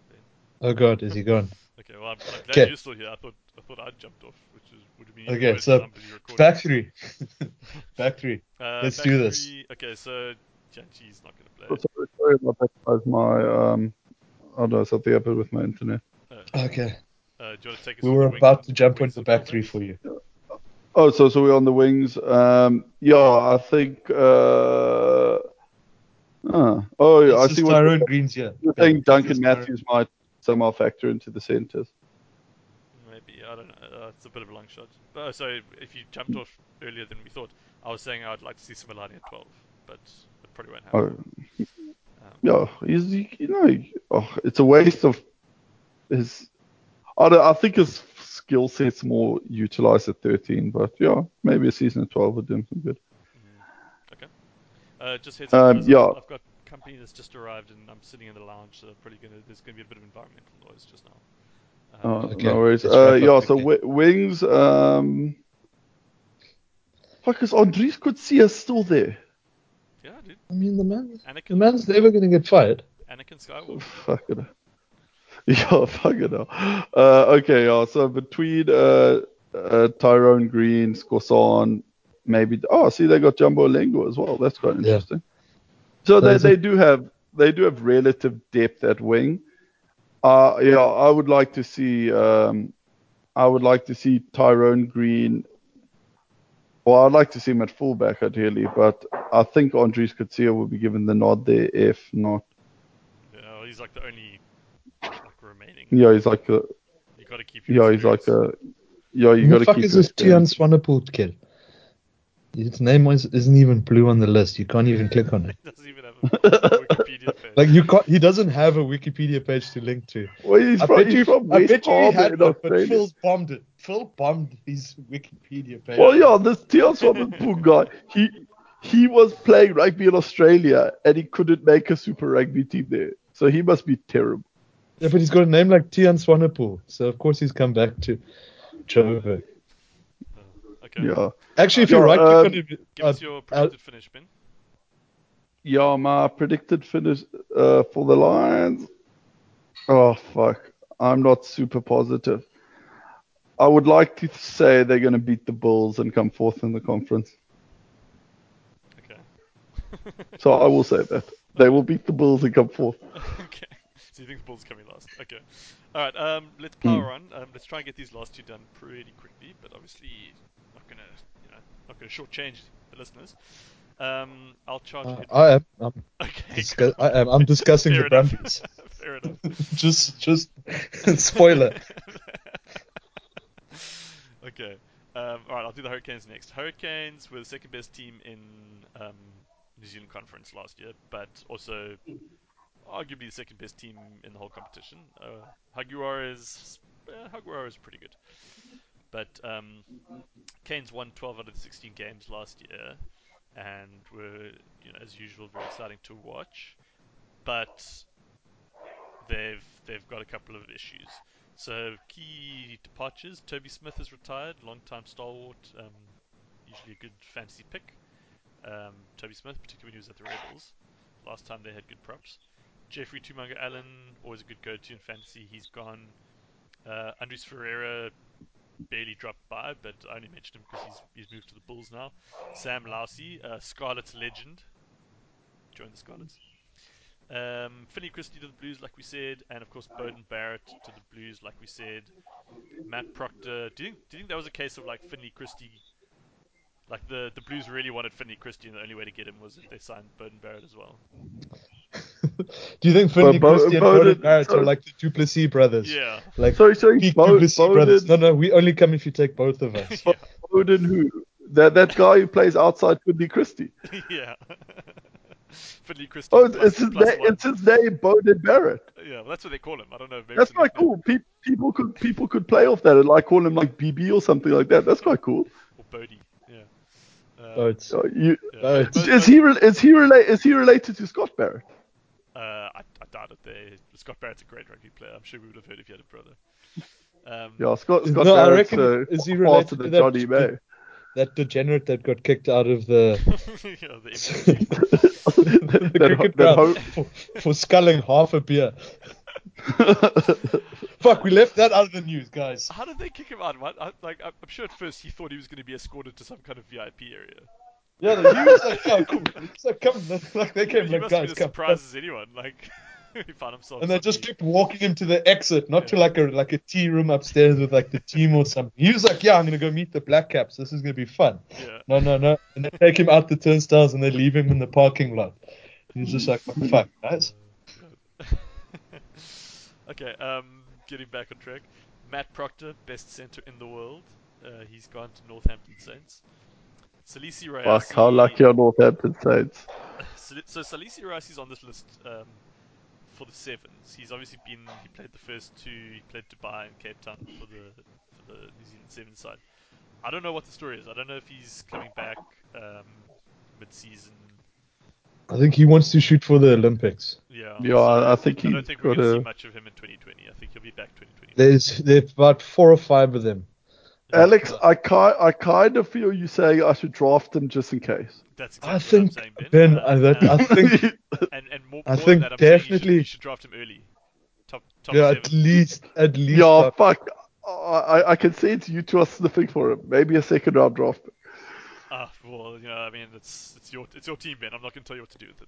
Ben. Oh god, is he gone? *laughs* Okay, well, I'm, I'm glad Okay. you're still here. I thought I thought I'd jumped off, which is would have been Okay, so than I'm busy recording. Back three. *laughs* Back three. Uh, let's back do this. three- Okay, so Jantjies not going to Oh, play. sorry, sorry about that, guys. My um, I don't know something happened with my internet. Okay. Uh, do you want to take us? We were the about to jump wings into of back fullbacks? three for you. Oh, so so we're on the wings. Um, yeah, I think. Uh, ah, oh, yeah, I see is what Tyrone Green's here. I think Ben, Duncan is Tyrone- Matthews might somehow factor into the centres. Maybe I don't know. Uh, it's a bit of a long shot. Oh, so if you jumped off earlier than we thought, I was saying I'd like to see Simelane at 12, but it probably won't Oh, happen. Um, yeah, he's you know, oh, it's a waste of his. I don't, I think his skill set's more utilized at 13, but yeah, maybe a season at 12 would do him some good. Uh, just heads up, Um, yeah. I've, I've got company that's just arrived and I'm sitting in the lounge, so probably gonna there's gonna be a bit of environmental noise just now. Oh, Um, Okay, no worries. Uh, yeah, so w- wings. Um, fuck, is Andries Coetzee still there? Yeah, dude. I mean, the man, the Anakin, man's never going to get fired. Anakin Skywalker. Fuck it. *laughs* Yeah, fuck it. hell. Uh, okay, yeah. So between uh, uh, Tyrone Green, Scorson, maybe. Oh, see, they got Jamba Ulengo as well. That's quite Yeah. interesting. So they, they do have they do have relative depth at wing. Uh, yeah, I would like to see um, I would like to see Tyrone Green. Well, I'd like to see him at fullback ideally, but I think Andries Coetzee will be given the nod there if not. Yeah, well, he's like the only like remaining. Yeah, he's like a You got to keep. Your yeah, he's like a yeah. You Who got the to fuck keep is your this Tian experience. Swanepoel kid? His name is, isn't even blue on the list. You can't even click on it. *laughs* He doesn't even have a Wikipedia page. Like you can't. He doesn't have a Wikipedia page to link to. Well, he's I from, bet he's you. from I bet you he had in one, but Phil bombed it. Phil bombed his Wikipedia page. Well, yeah, this Tian Swanepoel guy, he he was playing rugby in Australia and he couldn't make a Super Rugby team there, so he must be terrible. Yeah, but he's got a name like Tian Swanepoel, so of course he's come back to Joburg. okay. Yeah, Actually, if Yeah, you right um, click on it, Give uh, us your predicted finish, Ben. Yeah. My predicted finish uh, for the Lions. Oh fuck, I'm not super positive. I would like to say they're going to beat the Bulls and come fourth in the conference. Okay. *laughs* *laughs* So I will say that they will beat the Bulls and come fourth. *laughs* okay. So you think the Bulls coming last? Okay. All right. Um, let's power Hmm. on. Um, let's try and get these last two done pretty quickly, but obviously not gonna, you know, not gonna shortchange the listeners. Um, I'll charge. uh. I am. I'm, *laughs* okay. discuss-. I am. I'm discussing the. Brumbies. Fair enough. *laughs* *laughs* just, just spoiler. okay. Um, all right, I'll do the Hurricanes next. Hurricanes were the second best team in um, New Zealand Conference last year, but also arguably the second best team in the whole competition. Uh, is uh, is pretty good, but um, Canes won 12 out of the 16 games last year, and were you know as usual very exciting to watch, but they've they've got a couple of issues. So key departures: Toby Smith is retired, long-time stalwart, um, usually a good fantasy pick. Um, Toby Smith, particularly when he was at the Rebels, last time they had good props. Jeffrey Toomaga-Allen, always a good go-to in fantasy. He's gone. Uh, Andries Ferreira barely dropped by, but I only mentioned him because he's he's moved to the Bulls now. Sam Lousi, uh, Scarlets legend, joined the Scarlets. Um, Finney Christie to the Blues, like we said, and of course Beauden Barrett to the Blues, like we said. Matt Proctor. Do you think, do you think that was a case of like Finney Christie? Like the, the Blues really wanted Finney Christie, and the only way to get him was if they signed Beauden Barrett as well. *laughs* Do you think Finlay Bo- Christie and Beauden- Beauden Barrett are like the Duplessis brothers? Yeah. Like Sorry, sorry, peak Bo- Duplessis brothers. No, no, we only come if you take both of us. *laughs* yeah. Beauden who? that that guy who plays outside Finlay Christie. *laughs* yeah. Finlay Christie. Oh, it's, plus- it's his plus name. It's his name, Beauden Barrett. Yeah, well, that's what they call him. I don't know. Maybe That's quite cool. Pe- people could people could play off that and like call him like BB or something like that. That's quite cool. Or Bodie. Yeah. Uh, Oh, it's, So you, yeah. Oh, But- but- is he is he relate is he related to Scott Barrett? Uh, I, I doubt it. They, Scott Barrett's a great rugby player. I'm sure we would have heard if he had a brother. Um, Yeah, Scott Scott No, I Barrett's reckon- uh, is he faster related to that- Johnny May. that degenerate that got kicked out of the, *laughs* yeah, the *laughs* the That- cricket that ground *laughs* for, for sculling half a beer. Fuck, we left that out of the news, guys. How did they kick him out? What? I, like, I'm I'm sure at first he thought he was going to be escorted to some kind of VIP area. Yeah, the news like, oh, cool. So come, like they came he like, must guys, come. surprised as anyone. Like, he found himself. And they just kept walking him to the exit, not to like a like a tea room upstairs with like the team or something. He was like, "Yeah, I'm gonna go meet the Black Caps. This is gonna be fun." Yeah. No, no, no. And they take him out the turnstiles and they leave him in the parking lot. He's just like, "What the "Fuck, guys." *laughs* okay, um, getting back on track. Matt Proctor, best centre in the world. Uh, he's gone to Northampton Saints. Salesi Fuck, Rayasi. how lucky are Northampton Saints? So, so Salesi Rayasi's on this list um, for the sevens. He's obviously been. He played the first two. He played Dubai and Cape Town for the for the New Zealand sevens side. I don't know what the story is. I don't know if he's coming back um, mid-season. I think he wants to shoot for the Olympics. Yeah. Yeah, so I, I think I he's don't think we're going to see much of him in 2020. I think he'll be back 2020. There's there's about four or five of them. Alex, I kind I kind of feel you saying I should draft him just in case. That's I exactly think what I'm saying, Ben, Uh, I, that, I think *laughs* and, and more, I more think than that, I'm saying you should- definitely- you should draft him early. Top top yeah, seven. at least at least. yeah, like- fuck. I, I- I can see it's you two are sniffing for him. Maybe a second round draft. Ah, well, you know, I mean, it's it's your it's your team, Ben. I'm not going to tell you what to do with it.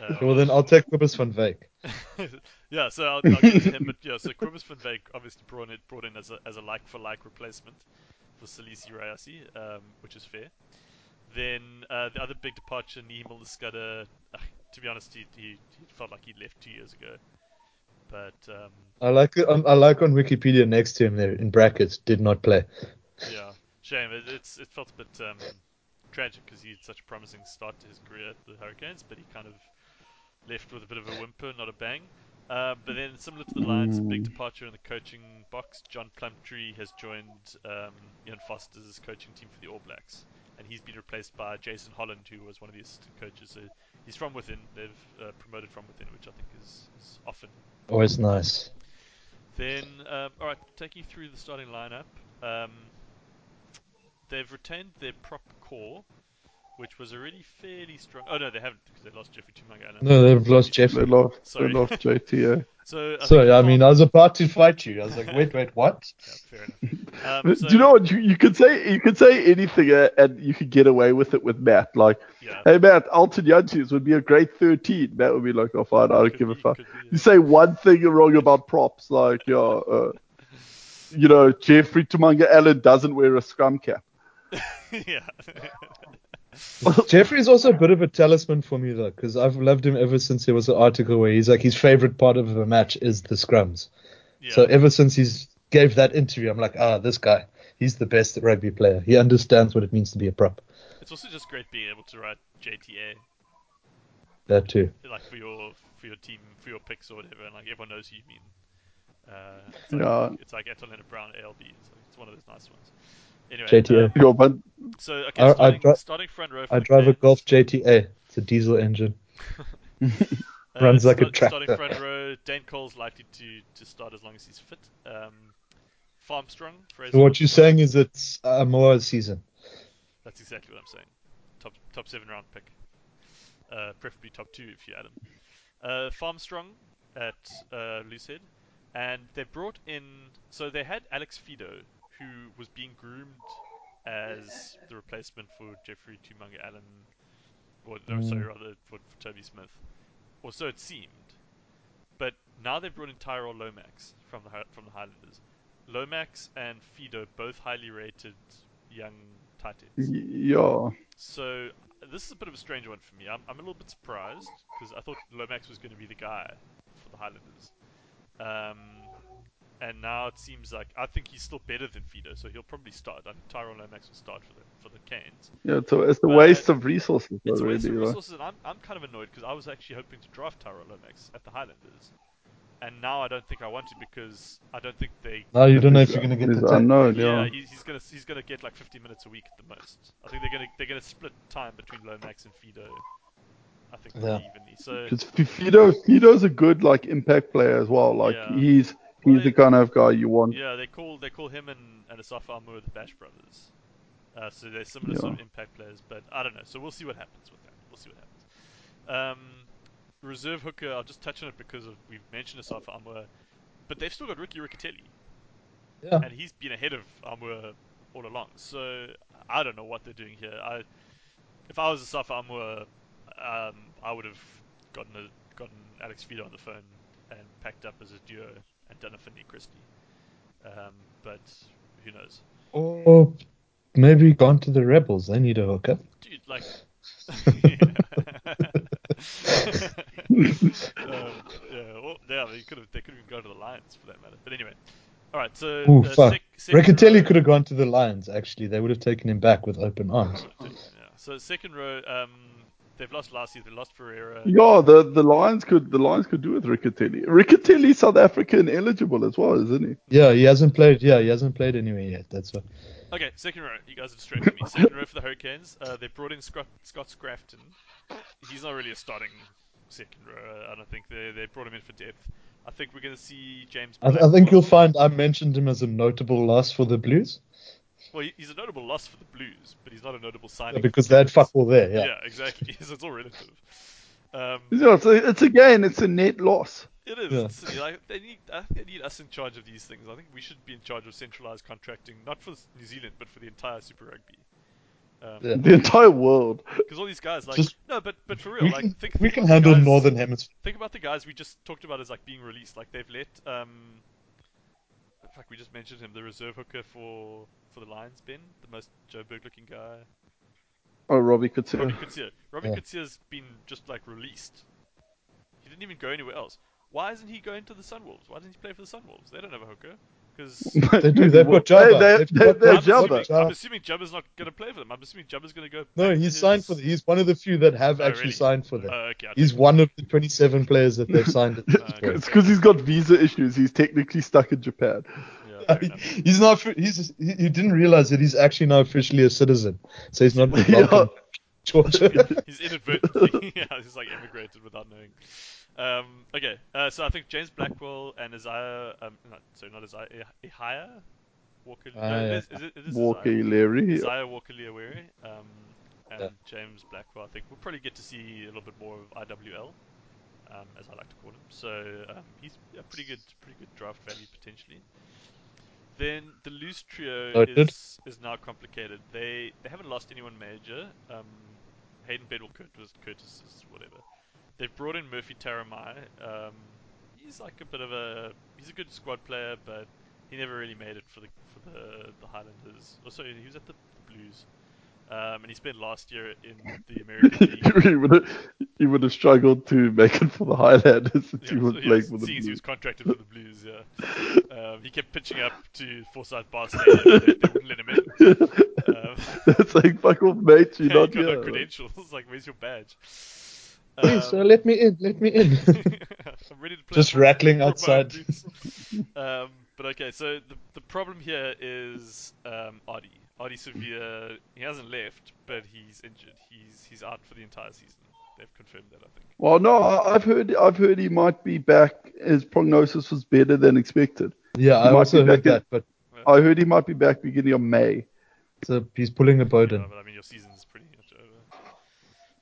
Uh, well, then I'll take Kobus van Wyk. *laughs* yeah, so I'll, I'll get to him. But yeah, so Kobus van Wyk obviously brought in brought in as a as a like for like replacement for Salesi Rayasi, um, which is fair. Then uh, the other big departure, Nehe Skudder. Uh, to be honest, he, he he felt like he left two years ago. But um, I like I like on Wikipedia next to him there in brackets. Did not play. yeah, shame. It, it's it felt a bit um, tragic because he had such a promising start to his career at the Hurricanes, but he kind of left with a bit of a whimper, not a bang. Uh, but then, similar to the Lions, big departure in the coaching box. John Plumtree has joined um, Ian Foster's coaching team for the All Blacks, and he's been replaced by Jason Holland, who was one of the assistant coaches. So he's from within. They've uh, promoted from within, which I think is, is often Always nice. then, um, all right, take you through the starting lineup. Um, they've retained their prop core, which was already fairly strong. Oh no, they haven't because they lost Jeffrey Toomaga. No, they've lost They Jeffrey. lost, they Sorry. lost JTA. *laughs* So I Sorry, I mean, I was about to fight you. I was like, wait, wait, what? *laughs* yeah, fair enough. Um, so, Do you know what? You, you could say you could say anything uh, and you could get away with it with Matt. Like, Yeah, hey Matt, Alton Janssens would be a great 13. Matt would be like, oh fine, I don't could give a fuck. could be, You say one thing wrong about props, like, yeah, uh, you know, Jeffrey Toomaga Allen doesn't wear a scrum cap. *laughs* yeah. Jeffrey is also a bit of a talisman for me though, because I've loved him ever since there was an article where he's like his favorite part of a match is the scrums. yeah. So ever since he's gave that interview, I'm like, ah, this guy, he's the best rugby player. He understands what it means to be a prop. it's also just great being able to write JTA That too. like for your for your team for your picks or whatever, and like everyone knows who you mean. Uh, it's like, Yeah. it's like Ethel Brown ALB. It's, like, it's one of those nice ones. Anyway, JTA. um, Yeah, but So okay, I- I starting, dri- starting front row. For I the drive a Golf JTA. It's a diesel engine. *laughs* *laughs* uh, runs like a start- Starting front row, Dane Cole's likely to, to start as long as he's fit. Um, Farmstrong, Fraser. So what you're saying is it's a more season. That's exactly what I'm saying. Top top seven round pick. Uh, preferably top two if you add him. Uh, Farmstrong at uh, Loosehead, and they brought in. So they had Alex Fido, who was being groomed as the replacement for Jeffrey Toomaga Allen, or no, sorry, Mm. rather for, for Toby Smith, or so it seemed. But now they've brought in Tyrel Lomax from the from the Highlanders. Lomax and Fidow, both highly rated young tight ends. yeah, So this is a bit of a strange one for me. I'm, I'm a little bit surprised because I thought Lomax was going to be the guy for the Highlanders. Um, and now it seems like I think he's still better than Fidow, so he'll probably start. I think Tyrone Lomax will start for the for the Canes. Yeah, so it's a waste of resources It's a waste of right? resources, and I'm, I'm kind of annoyed because I was actually hoping to draft Tyrone Lomax at the Highlanders, and now I don't think I want to because I don't think they. Now you don't know if you're going to get He's the time. unknown, Yeah, yeah. he's, he's gonna he's gonna get like 50 minutes a week at the most. I think they're gonna they're gonna split time between Lomax and Fidow. I think pretty Yeah. evenly. So Because Fidow, Fidow's a good like impact player as well. Like Yeah. he's Well, he's they- the kind of guy you want. Yeah, they call they call him and, and Asafo Aumua the Bash brothers. Uh, so they're similar sort of impact players, but I don't know. So we'll see what happens with that. We'll see what happens. Um, reserve hooker, I'll just touch on it because of, we've mentioned Asafo Aumua, but they've still got Ricky Riccitelli, Yeah. and he's been ahead of Aumua all along. So I don't know what they're doing here. I, if I was Asafo Aumua, um, I would have gotten a, gotten Alex Fidow on the phone and packed up as a duo and done a for Nick Christie. Um, but who knows, Or maybe gone to the rebels. They need a hooker. dude? Like, *laughs* *laughs* um, yeah, well, yeah, they could have they could have gone to the Lions for that matter. But anyway, all right. So Ooh, uh, fuck. sec- Riccitelli could have gone to the Lions. Actually, they would have taken him back with open arms. Yeah. So second row, um, they've lost last year. They lost Ferreira. Yeah, the the Lions could the Lions could do with Riccitelli. Riccitelli's South African eligible as well, isn't he? Yeah, he hasn't played. Yeah, he hasn't played anywhere yet. That's why. Okay, second row. You guys are distracting me. *laughs* Second row for the Hurricanes. Uh, they brought in Scott Scott Scrafton. He's not really a starting second row. I don't think they they brought him in for depth. I think we're going to see James. I, I think you'll find I mentioned him as a notable loss for the Blues Well, he's a notable loss for the Blues, but he's not a notable signing. Yeah, because they had fuck all there. Yeah. Yeah, exactly. *laughs* so it's all relative. Um, Yeah, it's, a, it's again, it's a net loss. It is. Yeah. It's, like, they need. I think they need us in charge of these things. I think we should be in charge of centralized contracting, not for New Zealand, but for the entire Super Rugby. Um, Yeah. The entire world. Because all these guys, like, Just- no, but but for real, We like, can, think, we think can handle guys- Northern Hemisphere. Think about the guys we just talked about as like being released. Like they've let, um, fuck, we just mentioned him, the reserve hooker for for the Lions, Ben, the most Joburg looking guy. Oh, Robbie Robbie Couture. Coetzee. Robbie Yeah. Coetzee's been just like released. He didn't even go anywhere else. Why isn't he going to the Sunwolves? Why doesn't he play for the Sunwolves? They don't have a hooker. Because *laughs* They do, they've got Jaba. They, They've they, got- they, I'm, they've they're got assuming, Jaba. I'm uh, assuming Jaba's not going to play for them. I'm assuming Jaba's going to go. No, back to he's signed for. The, he's one of the few that have Oh, actually really? signed for them. Oh, okay. He's one of the 27 players that they've signed. *laughs* Oh, okay. It's because he's got visa issues. He's technically stuck in Japan. Yeah, *laughs* he's not. He's. He he didn't realize that he's actually now officially a citizen, so he's not Yeah. Georgia. he's inadvertently, yeah, he's like immigrated without knowing. Um, okay, uh, so I think James Blackwell and Isaiah, um, not, sorry, not Isaiah, Ihaya Walker. no, Ah, is, is it, is Walker Isaiah. Leary. Isaiah Walker Leary, um, and Yeah. James Blackwell. I think we'll probably get to see a little bit more of IWL, um, as I like to call him. So um, he's a pretty good, pretty good draft value potentially. Then the loose trio Noted. is is now complicated. They they haven't lost anyone major. Um, Hayden Bedwell Curtis, Curtis is whatever. They've brought in Murphy Taramai. Um, he's like a bit of a he's a good squad player, but he never really made it for the for the the Highlanders. Sorry, he was at the, the Blues. Um, and he spent last year in the American *laughs* League. he, would have, he would have struggled to make it for the Highlanders if he Yeah, was so, playing yeah, for the as he was contracted for the Blues, yeah. Um, he kept pitching up to Forsyth Bar Stadium, they, they wouldn't let him in. *laughs* Um, it's like, fuck off, mate. You're *laughs* yeah, not got no here. credentials. like, where's your badge? Please, sir, Um, let me in. Let me in. *laughs* I'm ready to play. Just rattling outside. um, but okay, so the the problem here is um, Ardie. Ardie Savea. He hasn't left, but he's injured. He's he's out for the entire season. They've confirmed that, I think. Well, no, I- I've heard I've heard he might be back. His prognosis was better than expected. Yeah, He I might also be heard back in- that, but I heard he might be back beginning of May. so he's pulling a Yeah, Beauden. but I mean, your season's pretty much over.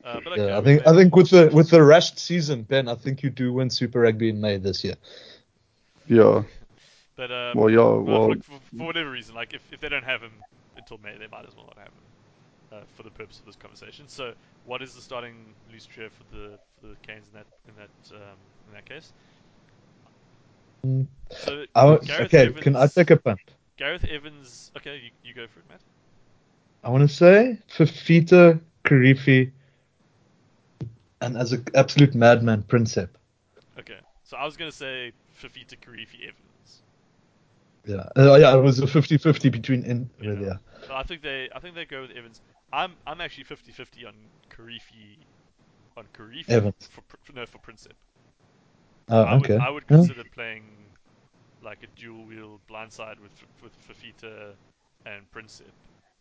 Uh, but okay, Yeah, I we think I think with the with the rushed season, Ben, I think you do win Super Rugby in May this year. Yeah. But um, Well, yeah. well, Well, look, for, for whatever reason, like if, if they don't have him until May, they might as well not have him uh, for the purpose of this conversation. So, what is the starting loose trio for the for the Canes in that in that um, in that case? Mm. So I okay, Evans, can I take a punt? Gareth Evans? Okay, you, you go for it, Matt. I want to say Fifita, Kirifi, and as an absolute madman, Prinsep. Okay, so I was gonna say Fifita Kirifi Evans. Yeah, uh, yeah, it was a 50-50 between in Yeah. yeah. yeah. I think they I think they go with Evans. I'm I'm actually 50-50 on Kirifi on Kirifi Evans. for no for Prinsep. Oh, I would okay. I would Yeah. consider playing like a dual wheel blindside with with Fifita and Prinsep,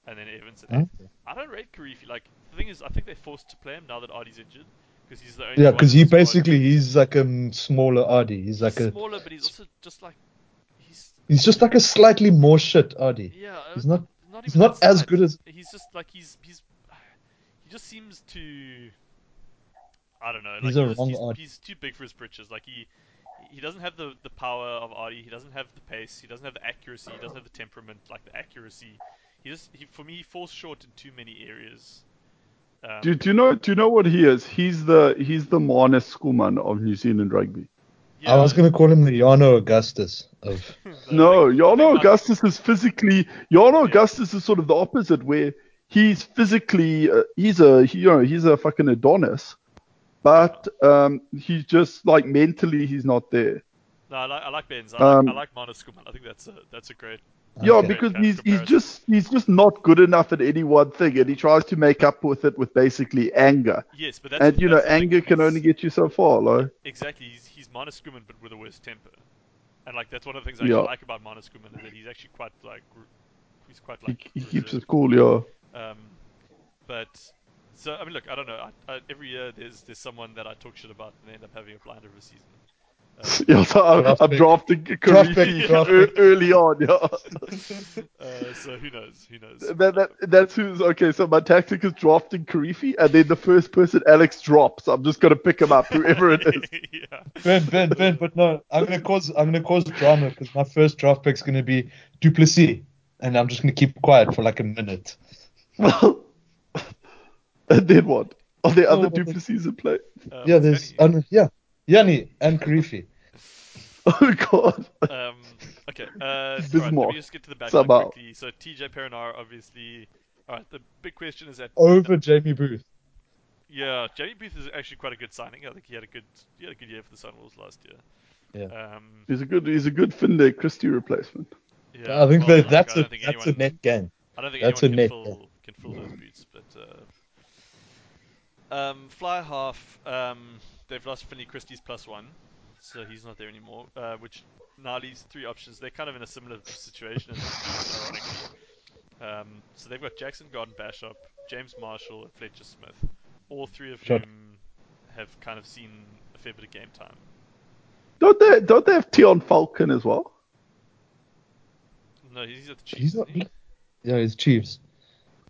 and then Evans and Okay. I don't rate Kirifi. Like the thing is, I think they're forced to play him now that Ardie's injured because he's the only Yeah, because he basically he's like a smaller Ardie. He's like he's a smaller, but he's also just like he's he's just like a slightly more shit Ardie. yeah. He's uh, not not he's not as good as he's just like he's he's he just seems to I don't know. Like He's wrong he's, he's too big for his britches. Like he he doesn't have the the power of Ardie. He doesn't have the pace. He doesn't have the accuracy. He doesn't have the temperament. Like the accuracy. He just he for me he falls short in too many areas. Um, Do, do you know? Do you know what he is? He's the he's the Marnus Schoeman of New Zealand rugby. yeah, I was gonna call him the Yano Augustus of *laughs* the No, thing- the Jano thing about- Augustus is physically. Jano Yeah. Augustus is sort of the opposite, where he's physically uh, he's a he, you know he's a fucking Adonis, but um he's just like mentally he's not there. No, I like I like Benz. I like, Um, I like Marnus Schoeman. I think that's a that's a great. Yeah, Okay. because Great he's he's just he's just not good enough at any one thing, and he tries to make up with it with basically anger. Yes, but that's And you know, that's the thing, anger can he's- only get you so far, like. Exactly, he's he's Marnus Schoeman but with a worse temper. And like that's one of the things I Yeah. actually like about minus Schoeman is that he's actually quite like he's quite He, like he keeps it cool, yeah. Um, but so I mean, look, I don't know. I, I, every year there's there's someone that I talk shit about and they end up having a blinder of a season. *laughs* Um, Yeah, so I'm, Draft I'm pick. drafting Draft Kirifi draft early on, yeah. *laughs* uh, so who knows? Who knows? That, that, that's who's okay. So my tactic is drafting Kirifi, and then the first person Alex drops, I'm just gonna pick him up, whoever it is. *laughs* yeah. Ben, Ben, Ben, but no, I'm gonna cause I'm gonna cause drama because my first draft pick's gonna be Duplessis, and I'm just gonna keep quiet for like a minute. Well, and then what? Are there other well, Duplessis in play? Uh, yeah, what's there's Danny? um, yeah, Yanni and Kirifi. *laughs* Oh god. Um, okay. Uh, *laughs* alright, let Bismarck, me just get to the back somehow. quickly. So TJ Perenara, obviously. Alright, the big question is that over Jamie Booth. yeah, Jamie Booth is actually quite a good signing. I think he had a good he had a good year for the Sunwolves last year. Yeah. Um, He's a good he's a good Finlay Christie replacement. yeah. I think well, that that's I a don't think that's anyone, a net gain. I don't think that's anyone a can net, fill can fill those boots, but uh, um, fly half. Um, they've lost Finlay Christie's plus one, so he's not there anymore. Uh, which now leaves three options. They're kind of in a similar situation as the Boots, ironically. Um, so they've got Jackson Garden Bachop, James Marshall, and Fletcher Smith. All three of Sure. whom have kind of seen a fair bit of game time. Don't they don't they have Tiaan Falcon as well? No, he's at the Chiefs. He's not. he? Yeah, he's Chiefs.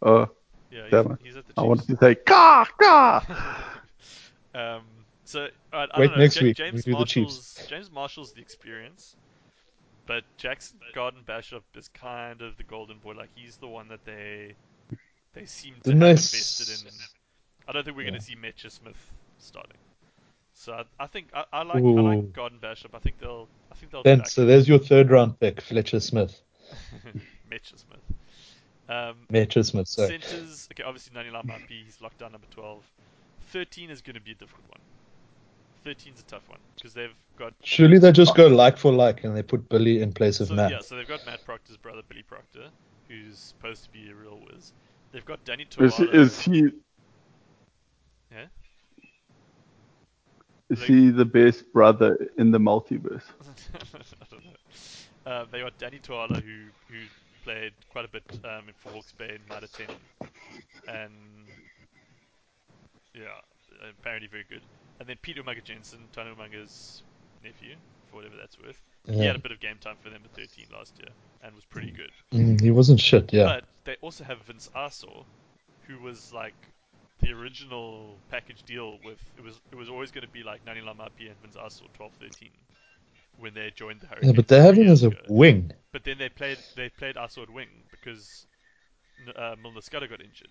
Uh Yeah, he's, he's at the Chiefs. I wanted to say Ka Ka *laughs* *laughs* um, so I Wait don't know. next Ja- week, James we do the Chiefs. James Marshall's the experience, but Jackson Garden Bachop is kind of the golden boy. Like he's the one that they they seem to The have nice- invested in. I don't think we're Yeah. going to see Metcher Smith starting. So I, I think I, I like I Ooh. like Garden Bachop. I think they'll I think they'll back. so there's your third round pick, Fletcher Smith. *laughs* Metcher Smith. Um, Fletcher Smith, sorry. Centers, okay, obviously Ngani Laumape, he's locked down number 12. 13 is going to be a difficult one. 13's a tough one because they've got. Surely they just go like for like and they put Billy in place of So, Matt. yeah, so they've got Matt Proctor's brother, Billy Proctor, who's supposed to be a real whiz. They've got Danny Is, Toala. is he Yeah? is Like- he the best brother in the multiverse? *laughs* I don't know. Uh, they got Danny Toala, who who played quite a bit um, for Hawke's Bay in Mitre 10, and yeah, apparently very good. And then Peter Umaga Jensen, Tana Umaga's nephew, for whatever that's worth. He had a bit of game time for them at 13 last year and was pretty good. Mm, he wasn't shit, yeah. But they also have Vince Aso, who was like the original package deal with it was it was always going to be like Ngani Laumape and Vince Aso 12 13 when they joined the Hurricanes. yeah, but they have him as a ago. wing. But then they played they played Aso at wing because uh, Milner-Skudder got injured,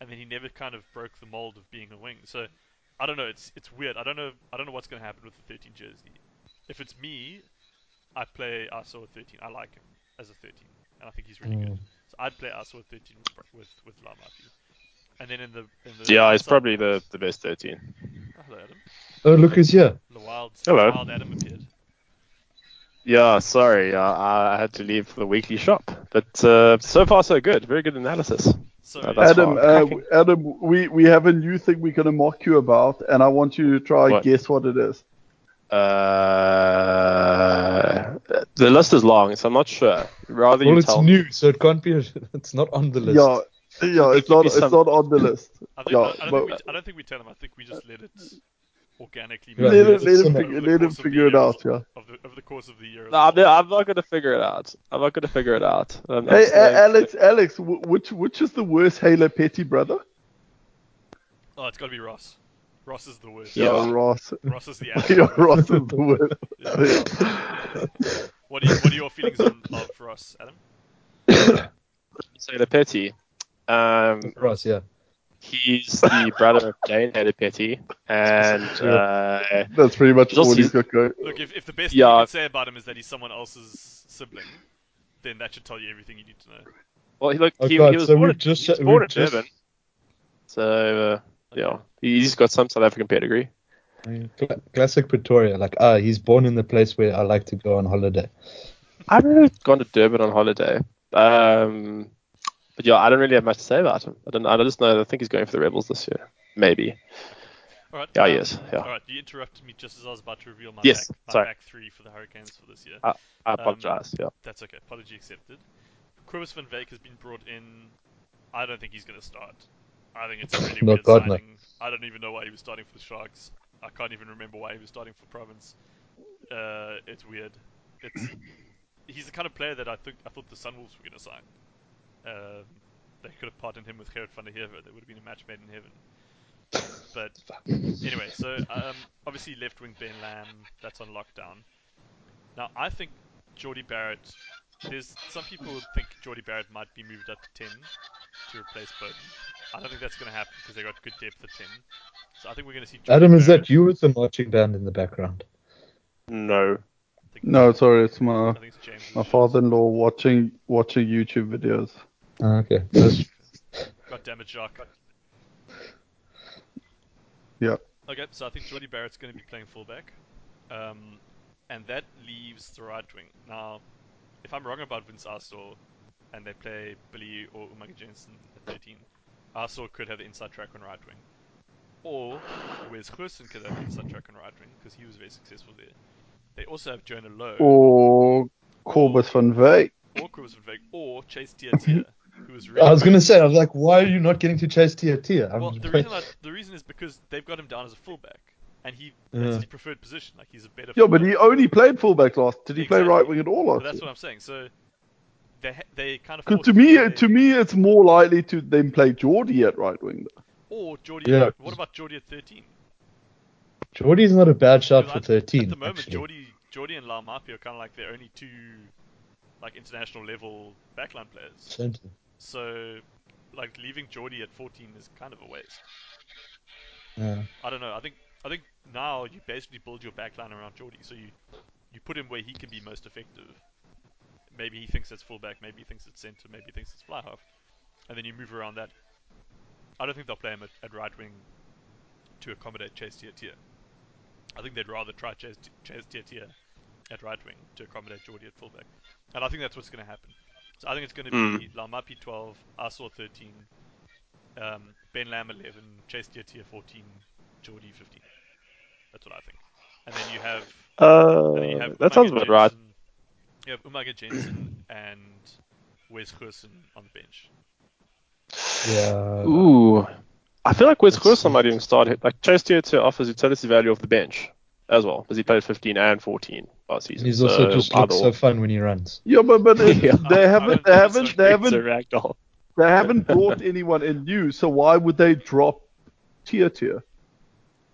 and then he never kind of broke the mold of being a wing. So I don't know. It's it's weird. I don't know. I don't know what's going to happen with the 13 jersey. If it's me, I play Aso at 13. I like him as a 13, and I think he's really good. Mm. So I'd play Aso at 13 with Br- with with Laumape. And then in the in the Yeah, it's outside- probably the, the best 13. Oh, hello Adam. Oh, look who's here. The wild Hello. wild Adam appeared. Yeah, sorry, uh, I had to leave for the weekly shop, but uh, so far so good. Very good analysis. So Uh, Adam, uh, Adam, we, we have a new thing we're going to mock you about, and I want you to try and What? guess what it is. Uh, the list is long, so I'm not sure. Rather Well, you it's tell new, so it can't be. *laughs* It's not on the list. Yeah, yeah, it's not me it's some- not on the list. I, think, Yeah, I, I, don't but- think we, I don't think we tell him. I think we just let it organically. Yeah, let yeah, him, it's let him, similar. figure, the let him course figure it year out. Yeah. Of the, over the course of the year. No, I'm. I'm not going to figure it out. I'm not going to figure it out. I'm, I'm Hey, A- Alex, Alex, which which is the worst Haylett-Petty brother? Oh, it's got to be Ross. Ross is the worst. Yeah. Ross. Ross is the *laughs* yeah. Ross is the worst. *laughs* Yeah. What are, you, what are your feelings on of Ross, Adam? Say the petty. Um, Ross, yeah. He's the brother of Dane Petty, and *laughs* uh, That's pretty much all he's got going. Look, if, if the best Yeah. thing you can say about him is that he's someone else's sibling, then that should tell you everything you need to know. well, he look, Oh, he, God, he was so born, we've in- just- he was we've born in just- Durban, so uh, yeah, he's got some South African pedigree. I mean, cla- Classic Pretoria. Like, ah, he's born in the place where I like to go on holiday. I haven't really gone to Durban on holiday. Um, but yeah, I don't really have much to say about him. I don't. I just know. I think he's going for the Rebels this year. Maybe. All right. Yeah, um, he is, yeah. All right. You interrupted me just as I was about to reveal my Yes, back, my sorry. back three for the Hurricanes for this year. I Um, apologize. yeah. That's okay. Apology accepted. Kobus van Wyk has been brought in. I don't think he's going to start. I think it's a really *laughs* No, weird God, no. I don't even know why he was starting for the Sharks. I can't even remember why he was starting for Province. Uh, it's weird. It's he's the kind of player that I think I thought the Sunwolves were going to sign. Um, they could have partnered him with Gerhard van den Heever. There would have been a match made in heaven. But *laughs* anyway, so um, obviously left wing Ben Lam, that's on lockdown. Now I think Jordie Barrett. There's some people who think Jordie Barrett might be moved up to 10 to replace Beauden. I don't think that's going to happen because they got good depth at 10. So I think we're going to see. Jordie Adam, is that you with the marching band in the background? No. No, sorry, it's my it's my father-in-law watching watching YouTube videos. Ah, okay. That's- God damn it, Jacques. Yeah. Okay, so I think Jordie Barrett's going to be playing fullback, um, and that leaves the right wing. Now, if I'm wrong about Vince Aso, and they play Billy or Umaga Jensen at 13, Aso could have the inside track on right wing, or Wes Goosen could have the inside track on right wing because he was very successful there. They also have Jonah Lowe Or Kobus van Wyk. or Kobus van Wyk or Chase Tiatia, who was really I was gonna say, I was like, why are you not getting to chase Tia Tia? I'm Well, the reason I, the reason is because they've got him down as a fullback, and he that's Yeah. his preferred position. Like he's a better. Yeah, but he only played fullback last. Did he play right wing at all But last that's year? what I'm saying. So they they kind of. 'Cause forced to me, play- to me, it's more likely to them play Jordie at right wing. or Jordie. Yeah. What about Jordie at 13? Jordie's not a bad shot for 13. At the moment, actually. Jordie, Jordie and Laumape are kind of like their only two, like international level backline players. Centre. So, like leaving Jordie at 14 is kind of a waste. Yeah. I don't know. I think I think now you basically build your backline around Jordie. So you you put him where he can be most effective. Maybe he thinks it's fullback. Maybe he thinks it's centre. Maybe he thinks it's fly half, and then you move around that. I don't think they'll play him at, at right wing to accommodate Chase Tiatia. I think they'd rather try Chase, Chase Tiatia at right wing to accommodate Jordie at fullback, and I think that's what's going to happen. So I think it's going to be Laumape 12, Aso 13, um, Ben Lam 11, Chase Tiatia 14, Jordie 15. That's what I think. And then you have, and then you Uh, have that sounds Umaga about right. Jensen- You have Umaga Jensen and Wes Goosen on the bench. Yeah. Ooh. I feel like Wes Let's Goosen might even start. Like Chase Tiatia offers utility value off the bench as well, because he played 15 and 14 last season. He's also so just either looks so fun when he runs. Yeah, but but *laughs* it- Yeah. they haven't don't they haven't they haven't ragdoll. they haven't brought anyone in new. So why would they drop tier tier?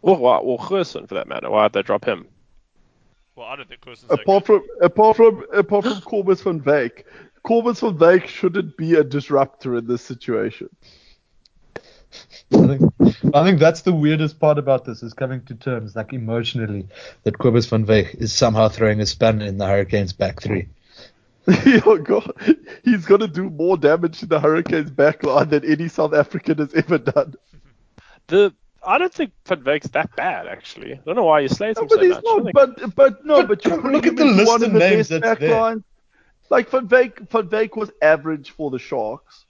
Well, why- well, Goosen for that matter. Why did they drop him? Well, I don't think Goosen's Apart from apart from apart from Kobus van Wyk, Kobus van Wyk shouldn't be a disruptor in this situation. I *laughs* think I think that's the weirdest part about this is coming to terms, like emotionally, that Kobus van Wyk is somehow throwing a spanner in the Hurricanes back three. *laughs* oh god, he's gonna do more damage to the Hurricanes backline than any South African has ever done. The I don't think Van Wyk's that bad actually. I don't know why you slate No, him but so he's much. I not. think- But but no, But but you're look at the list one of of the names best that's back there. lines. Like Van Wyk, Van Wyk was average for the Sharks,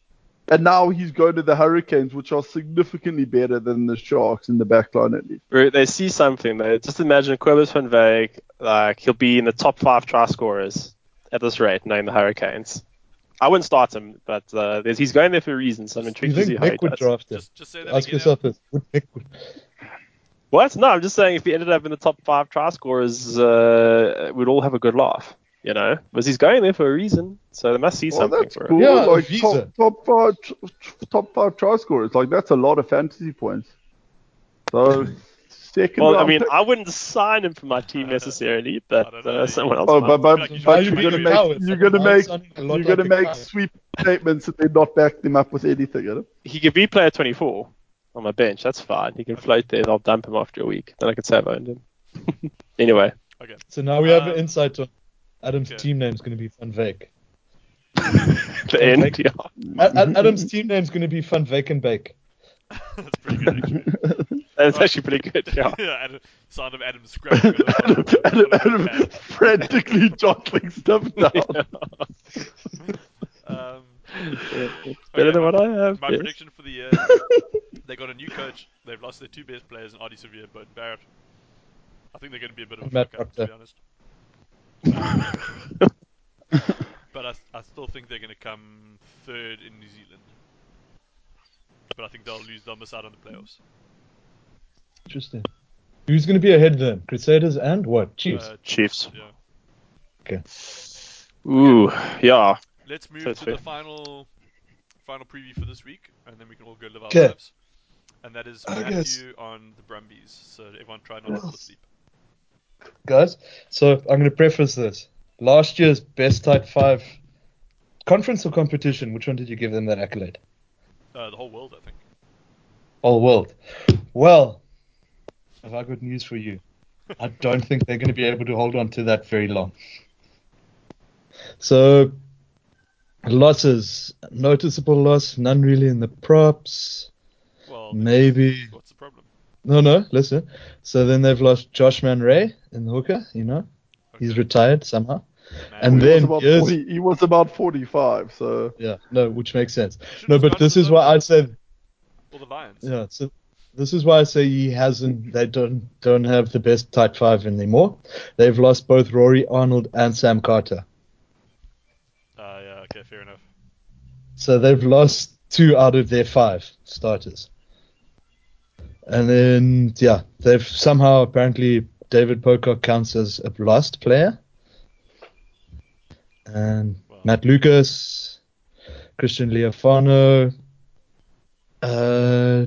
and now he's going to the Hurricanes, which are significantly better than the Sharks in the back line at least. Where they see something. They just imagine Kobus van Wyk, like he'll be in the top five try scorers at this rate, knowing the Hurricanes. I wouldn't start him, but uh, there's, he's going there for a reason, so I'm Do you intrigued to see think how he Nick would does. draft him? Just, just say that Ask again. yourself this. Would Nick would, What? No, I'm just saying if he ended up in the top five try scorers, uh, we'd all have a good laugh, you know? Because he's going there for a reason, so they must see Well, something that's for cool. him. Yeah, like visa. top, top five, top five try scorers. Like that's a lot of fantasy points. So *laughs* second Well, I mean, pick. I wouldn't sign him for my team necessarily, but uh, someone else Oh, might. but, but, Like, you but should you're gonna make with you're gonna I'm make you're gonna like make coward. sweep statements and then not back them up with anything. You know? He could be player 24 on my bench. That's fine. He can float there. and I'll dump him after a week. Then I can say I've owned him. *laughs* anyway, Okay. So now we have Um, an insight on Adam's okay. team name is going to be Van Veek. the end. Yeah. Ad- Ad- Adam's team name is going to be Van Veek and Bake. That's pretty good, actually. *laughs* That's actually pretty good. Yeah. *laughs* yeah, Adam, sound of Adam scratching. *laughs* on Adam, Adam, Adam frantically jotting stuff down. Um, Better Okay, than what I have. my yes. prediction for the year: they got a new coach. They've lost their two best players, in Ardie Savea and Beauden Barrett. I think they're going to be a bit of a Matt fuck up, to be honest. But I, I still think they're going to come third in New Zealand. But I think they'll lose. They'll miss out on the playoffs. Interesting. Who's going to be ahead then? Crusaders and what? Chiefs. Uh, Chiefs. Yeah. Okay. Ooh, yeah. Let's move That's to fair. the final final preview for this week, and then we can all go live our 'Kay. lives. And that is Matthew on the Brumbies. So everyone try not to fall asleep. Guys, so I'm going to preface this. Last year's best tight five conference or competition, which one did you give them that accolade? Uh, the whole world, I think. All world. Well, have I got news for you? I don't think they're going to be able to hold on to that very long. So, losses. Noticeable loss, none really in the props. Well, Maybe. What's the problem? No, no, listen. So then they've lost Josh Mann-Rea in the hooker, you know? He's retired somehow. Man, And he, then was 40, he was about 45, so Yeah, no, which makes sense. No, but this is why I said Or the Lions. Yeah, so this is why I say he hasn't. They don't don't have the best tight five anymore. They've lost both Rory Arnold and Sam Carter. Uh, yeah, okay, fair enough. So they've lost two out of their five starters. And then yeah, they've somehow apparently David Pocock counts as a lost player. And Well, Matt Lucas, Christian Lealiifano. Uh,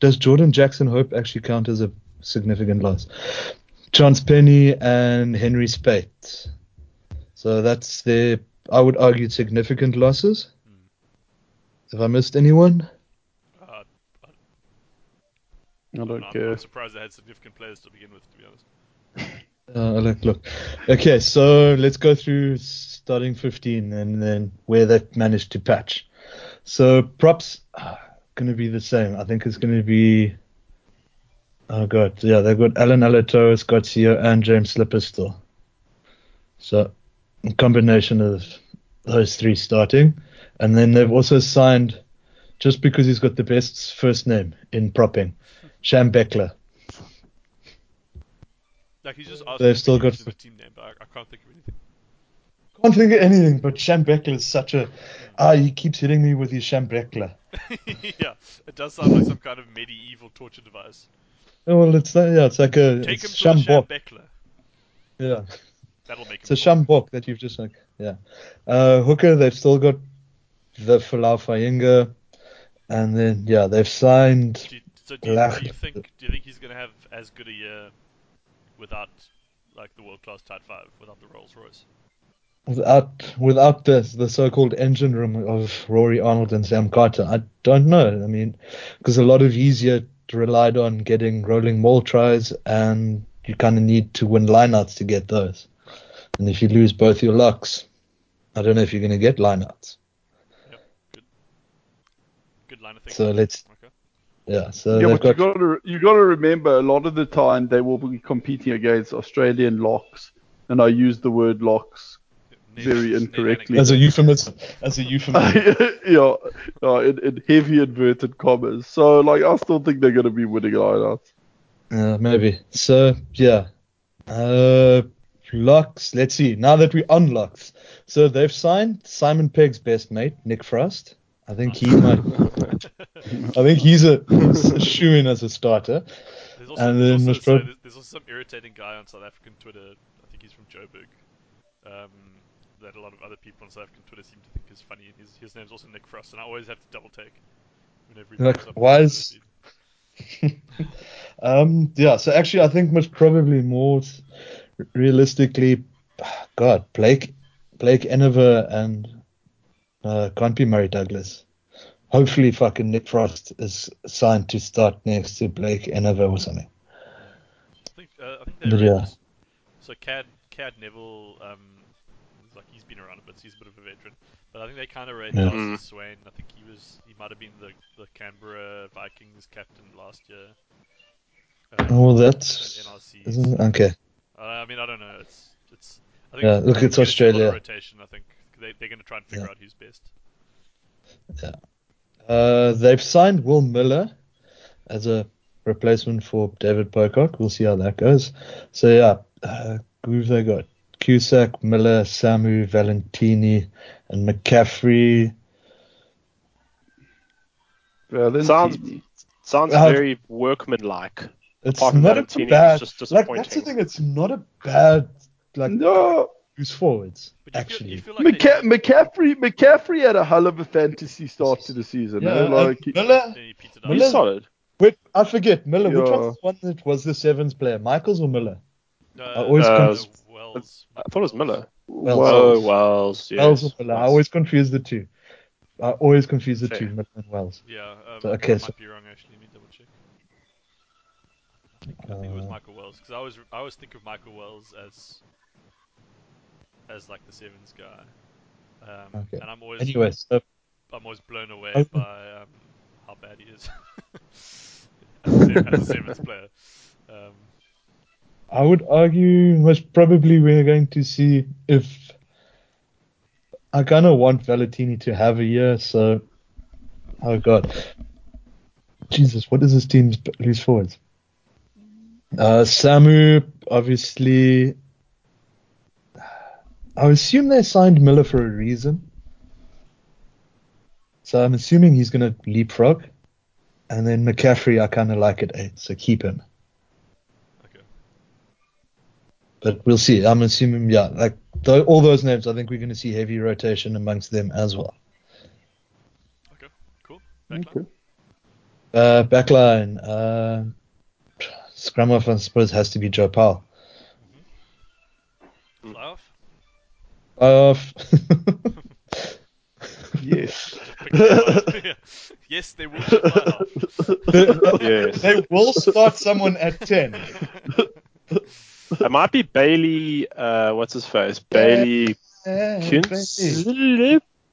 does Jordan Jackson Hope actually count as a significant loss? Chance Peni and Henry Speight. So that's their, I would argue, significant losses. Have I missed anyone? uh, I I'm, don't I'm care. surprised they had significant players to begin with, to be honest. *laughs* Uh, look, look. Okay, so let's go through starting 15 and then where they've managed to patch. So props going to be the same. I think it's going to be. Oh god, yeah, they've got Alan Alato, Scott Sio, and James Slipper still. So a combination of those three starting, and then they've also signed, just because he's got the best first name in propping, Sham Beckler. Like, he's just They've still got- the team name, but I, I can't think of anything. can't think of anything, but Sham Beckler is such a. Ah, he keeps hitting me with his Sham Beckler. *laughs* yeah, it does sound like some kind of medieval torture device. Oh, well, it's not, yeah, it's like a Take him it's to the Shambok. Yeah, That'll make him it's a fall. Shambok that you've just like yeah. Uh, hooker, they've still got the Folau Fainga'a, and then yeah, they've signed. Do you, so do you, do you think do you think he's gonna have as good a year without like the world class tight five, without the Rolls Royce? Without without the the so-called engine room of Rory Arnold and Sam Carter, I don't know. I mean, because a lot of easier relied on getting rolling maul tries, and you kind of need to win lineouts to get those. And if you lose both your locks, I don't know if you're going to get lineouts. Yep. Good Good line of thinking. So let's. Yeah, so yeah, they've you got got to you got to remember a lot of the time they will be competing against Australian locks, and I use the word locks very incorrectly. as a euphemism. As a euphemism. *laughs* yeah, yeah in, in heavy inverted commas. So like, I still think they're going to be winning lineouts. Uh, maybe. So yeah. Uh, locks. Let's see. Now that we unlocks, so they've signed Simon Pegg's best mate, Nick Frost. I think he might. *laughs* I think he's a, a shoe in as a starter. There's also, And there's, then also, most prob- there's, there's also some irritating guy on South African Twitter. I think he's from Joburg. Um, that a lot of other people on South African Twitter seem to think is funny. His, his name's also Nick Frost, and I always have to double take whenever he Like, pops up. on why is- *laughs* um, yeah. So actually, I think most probably more realistically, *sighs* God, Blake, Blake Enever and uh, can't be Murray Douglas. Hopefully, fucking Nick Frost is signed to start next to Blake Enever or something. I think uh, I think But yeah. So Cad Cad Neville, um, like he's been around a bit, so he's a bit of a veteran. But I think they kind of rate Yeah. Darcy. Swain. I think he was he might have been the the Canberra Vikings captain last year. Um, Oh, that's okay. Uh, I mean, I don't know. It's it's. I think Yeah, look, it's gonna see a lot of Australia. rotation. I think they they're going to try and figure Yeah. out who's best. Uh, they've signed Will Miller as a replacement for David Pocock. We'll see how that goes. So yeah, uh, who've they got? Cusack, Miller, Samu, Valentini, and McCaffrey. Valentini. Sounds- Sounds Uh, very workmanlike. It's Apart from not a bad. just like that's the thing. It's not a bad like No, who's forwards But you actually. feel, feel like McCa- they, McCaffrey McCaffrey had a hell of a fantasy start to the season. yeah, eh? and like Miller. he Miller- He's solid. Wait, I forget Miller. Which Yeah. one's the one that was the sevens player? Michaels or Miller? Uh, I always uh, confuse- Wells. I thought it was Miller. Wells. Oh, Wells. Yes. Wells or Miller. I always confuse the two. I always confuse the Fair. two, Miller and Wells. Yeah. Um, So, okay, I so- might be wrong actually. Let me double check. I think, I think it was Uh, Michael Wells because I always I always think of Michael Wells as as like the sevens guy. Um, Okay. And I'm always Anyway, so I'm always blown away Oh. by um, how bad he is *laughs* as, a, sevens *laughs* player. Um, I would argue most probably we're going to see if I kind of want Valentini to have a year. So, oh god, Jesus, what is this team's loose forwards? Uh, Samu, obviously. I assume they signed Miller for a reason. So I'm assuming he's going to leapfrog. And then McCaffrey, I kind of like at eight, so keep him. okay. But we'll see. I'm assuming, yeah, like th- all those names, I think we're going to see heavy rotation amongst them as well. Okay. Cool. Backline. okay. Uh, backline, uh, scrum off, I suppose, has to be Joe Powell. Fly off. Off. yes. Pick it up. Yeah. yes, they will fly off. *laughs* Yes. they will start someone at 10. It might be Bailey. Uh, what's his face? Bailey Kuntz.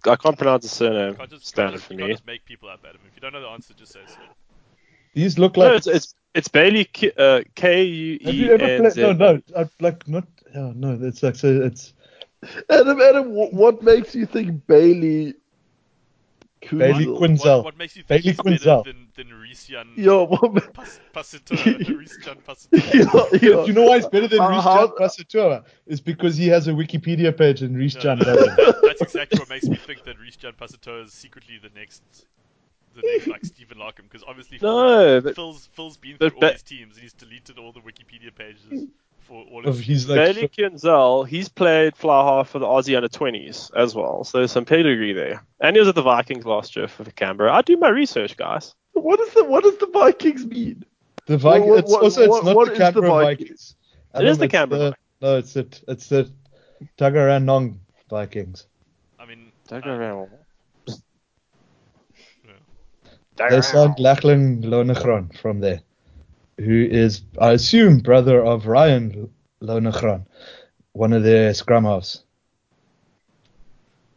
I can't pronounce his surname. Can't just, can't Standard just, for you can't me. just make people up, Adam. If you don't know the answer, just say so. These look No, like. it's it's it's Bailey K uh, K U have E you ever N played? Z. No, no, I, like not. Oh, no, it's like so. It's Adam, Adam, what, what makes you think Bailey? Bailey Kuenzle? Quinn- What, Quinzel. what makes you think Bailey he's better than, than Reesjan Yeah, what, ma- Pas- Pasitoa? Reesjan Pasitoa. yeah, yeah. You know why he's better than Uh, Reece how- Jan Pasitoa? Is because he has a Wikipedia page and Reece No, Jan no, doesn't. *laughs* that's exactly what makes me think that Reesjan is secretly the next, the next like Stephen Larkham, because obviously No, but Phil's Phil's been but all Ba- these teams and he's deleted all the Wikipedia pages for all Of his he's like Bailey Kuenzle, he's played fly half for the Aussie under 20s as well, so there's some pedigree there. And he was at the Vikings last year for the Canberra. I do my research, guys. What is the what does the Vikings mean? the Vikings. what- it's what- also it's what- not what the is the Canberra Vikings? Vikings. It is the it's Canberra No, it's the it's the Tuggeranong Vikings. I mean, Don't uh, go around. They signed Lachlan Lonergan from there, who is, I assume, brother of Ryan Lonergan, one of their scrum halves.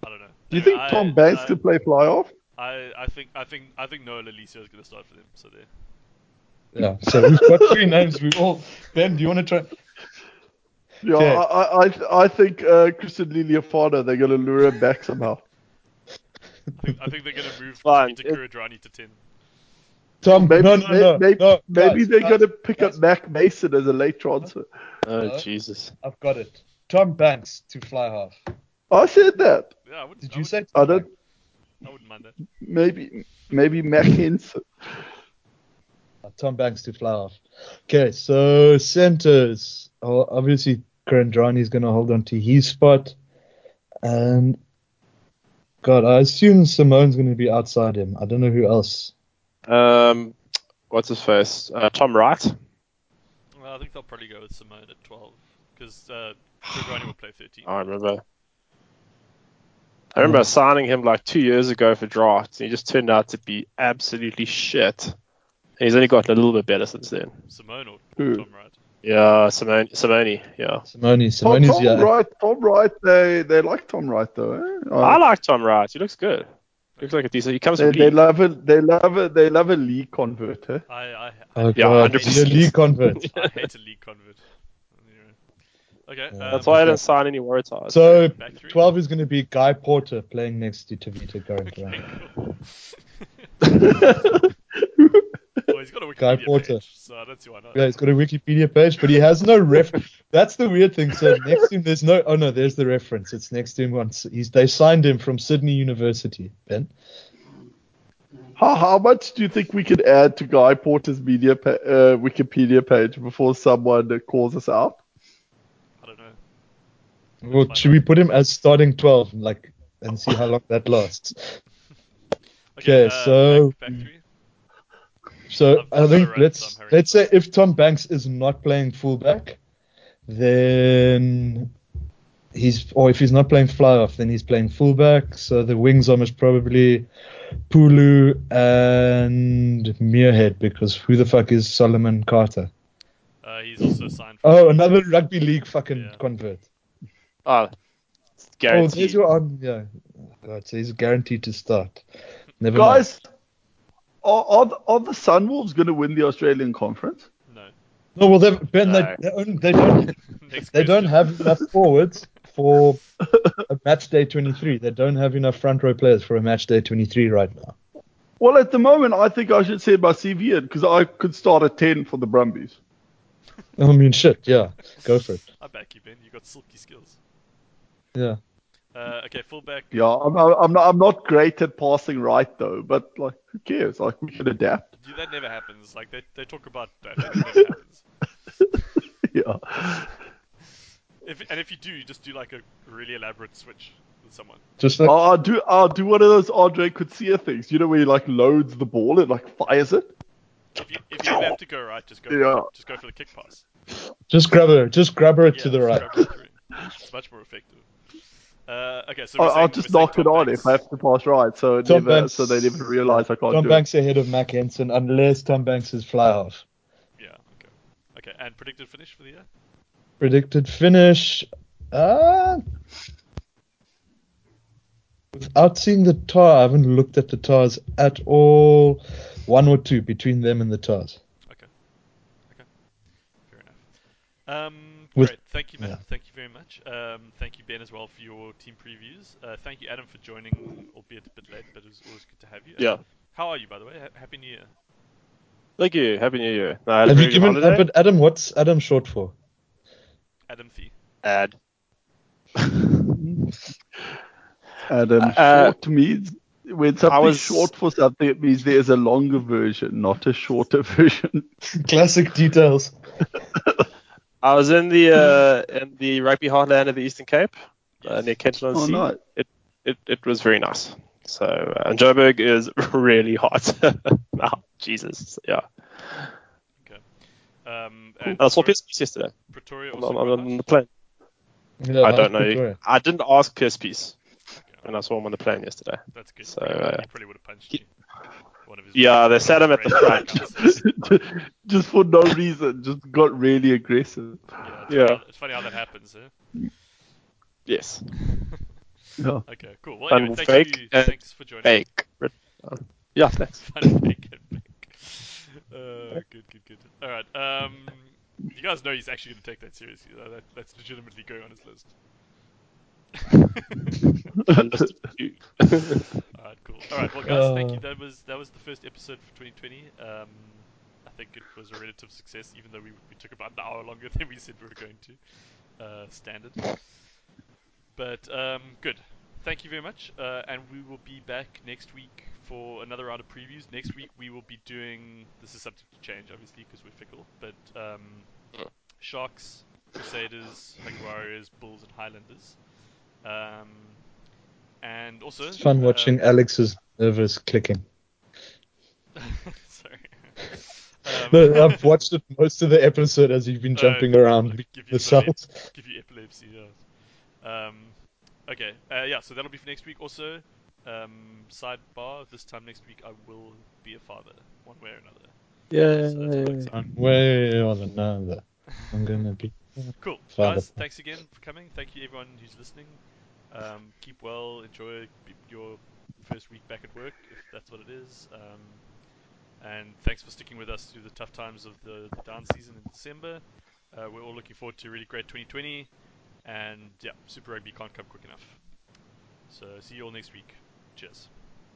I don't know. Do you think I- Tom Banks I- could play fly off? I, I think I think I think Noah Lolesio is going to start for them. So there. Yeah. So we've got three names. We all. Ben, do you want to try? Yeah, Okay. I, I, I- I think uh, Christian Lealiifano, they're going to lure him back somehow. I think, I think they're going to move Fine. Peter Kuridrani to ten. Tom, Maybe, no, no, may- no, maybe, no, maybe guys, they're guys, going to pick guys. up Mac Mason as a late transfer. Oh Hello? Jesus. I've got it. Tom Banks to fly half. I said that. Yeah, I wouldn't. Did I you would, say? I don't. I wouldn't mind that. Maybe, maybe Mac Henson. Uh, Tom Banks to fly off. Okay, so centers. Oh, obviously, Kuridrani is going to hold on to his spot. And, God, I assume Simone's going to be outside him. I don't know who else. Um, what's his face? Uh, Tom Wright. Well, I think they'll probably go with Simone at twelve because uh, Kuridrani will play thirteen. I remember. I remember Mm. signing him like two years ago for drafts, and he just turned out to be absolutely shit. And he's only gotten a little bit better since then. Simone or, Who? Tom Wright. Yeah, Simone, Simone yeah. Simone. Tom, Simone's, Tom yeah. Wright, Tom Wright, they, they like Tom Wright though. Eh? I like Tom Wright. He looks good. Looks like a decent. He comes they, they love it. They love it. They love a league convert. Eh? I I, I, Oh, Yeah, God. 100%. He's a league convert. *laughs* I hate a league convert. Anyway. Okay. Yeah. um, That's why I didn't sign any Waratahs. So, 12 is going to be Guy Porter playing next to Tevita Kuridrani. Okay, cool. *laughs* *laughs* well, he's got a Guy Porter. page, so I don't see why not. Yeah, he's got a Wikipedia page, but he has no ref. That's the weird thing. So next to him, there's no. Oh no, there's the reference. It's next to him. Once he's they signed him from Sydney University. Ben. How, how much do you think we could add to Guy Porter's media pa- uh, Wikipedia page before someone uh, calls us out? I don't know. Well, should we put him as starting 12, like, and see how long that lasts? *laughs* Okay, uh, so- back, back three. So I've- I I've think got a rant, let's so I'm hurrying. let's say if Tom Banks is not playing fullback, then he's or if he's not playing fly off, then he's playing fullback. So the wings are most probably Pulu and Muirhead because who the fuck is Solomone Kata? Uh, he's also signed. For Oh, another rugby league fucking Yeah. convert. Oh, it's Oh, guaranteed. there's your on. Yeah, Oh, God, so he's guaranteed to start. Never Guys, are, are, the, are the Sunwolves going to win the Australian Conference? No. No, well, they Ben, No. they, they, only- they don't *laughs* They don't have enough *laughs* forwards for a match day 23. They don't have enough front row players for a match day 23 right now. Well, at the moment, I think I should send my CV in because I could start at 10 for the Brumbies. I mean, shit, yeah, go for it. I back you, Ben. You got silky skills. Yeah. Uh, okay, fullback. Yeah, I'm, I'm, not, I'm not great at passing right, though, but, like, who cares? Like, we can adapt. Dude, that never happens. Like they, they talk about that. That never happens. *laughs* yeah. If and if you do, you just do like a really elaborate switch with someone. Just like, I'll, I'll do I'll do one of those Andre Kutsia things, you know, where he like loads the ball and like fires it. If you if you have to go right, just go Yeah. just go for the kick pass. just grab her, just grab her to the right. it. It's much more effective. Uh, okay, so I'll, I'll just we're knock it Tom on Banks. if I have to pass right, so Tom never, Banks- so they never realize I can't Tom do Banks ahead of Mack Hansen unless Tom Banks is fly off. Yeah. Okay. Okay, and predicted finish for the year. Predicted finish. Uh, without seeing the Tah, I haven't looked at the Tahs at all. One or two between them and the Tahs. Okay. Okay. Fair enough. Um, With- great. Thank you, Matt. yeah. Thank you very much. Um, thank you, Ben, as well, for your team previews. Uh, thank you, Adam, for joining, albeit a bit late, but it was always good to have you. Yeah. How are you, by the way? Ha- Happy New Year. Thank you. Happy New Year. No, I had a Have you given? holiday. but Adam, what's Adam short for? Adam Fee. Ad. *laughs* Adam, Uh, short means when something was- short for something, it means there's a longer version, not a shorter *laughs* version. Classic details. *laughs* I was in the *laughs* uh, in the rugby heartland of the Eastern Cape, uh, near Kenton on Oh, Sea. nice. It, it it was very nice. So uh, and Joburg is *laughs* really hot. now, *laughs* Jesus, yeah. Okay. Um, And and I saw Pretoria- PSP yesterday Pretoria on, also on, quite on nice? the plane. Yeah, I don't know. Pretoria? I didn't ask PSPs, Okay, and I saw him on the plane yesterday. That's good. So, he, uh, he probably would have punched you. One of his Yeah, they sat him at the front. practices. *laughs* *laughs* just for no reason, just got really aggressive. Yeah, it's, Yeah. Funny how, it's funny how that happens. Eh? Yes. *laughs* Yeah. Okay, cool. Well, anyway, thank fake you. and Thanks for joining. Fake. Yeah, thanks. Fun make and make. Uh, good, good, good. All right. Um, you guys know he's actually going to take that seriously. Uh, That, that's legitimately going on his list. All right, cool. All right, well, guys, thank you. Uh. That was that was the first episode for 2020. Um, I think it was a relative success, even though we, we took about an hour longer *laughs* than we said we were going to. Uh, standard. But um, good. Thank you very much, uh, and we will be back next week for another round of previews. Next week we will be doing. This is subject to change, obviously, because we're fickle. But um, Sharks, Crusaders, Warriors, Bulls, and Highlanders. Um, and also, It's fun uh, watching Alex's nervous clicking. *laughs* Sorry. *laughs* Um, No, I've watched it most of the episode as you've been Uh, jumping around the give you cells. give you epilepsy. Yeah. Um, okay. Uh, yeah. So that'll be for next week. Also, um, sidebar. This time next week, I will be a father, one way or another. So that's quite Yeah. exciting. One way or another, I'm gonna be. *laughs* Cool, Father. guys. Thanks again for coming. Thank you everyone who's listening. Um, keep well. Enjoy your first week back at work, if that's what it is. Um, and thanks for sticking with us through the tough times of the, the down season in December. Uh, we're all looking forward to a really great 2020. And yeah, Super Rugby can't come quick enough. So see you all next week. Cheers.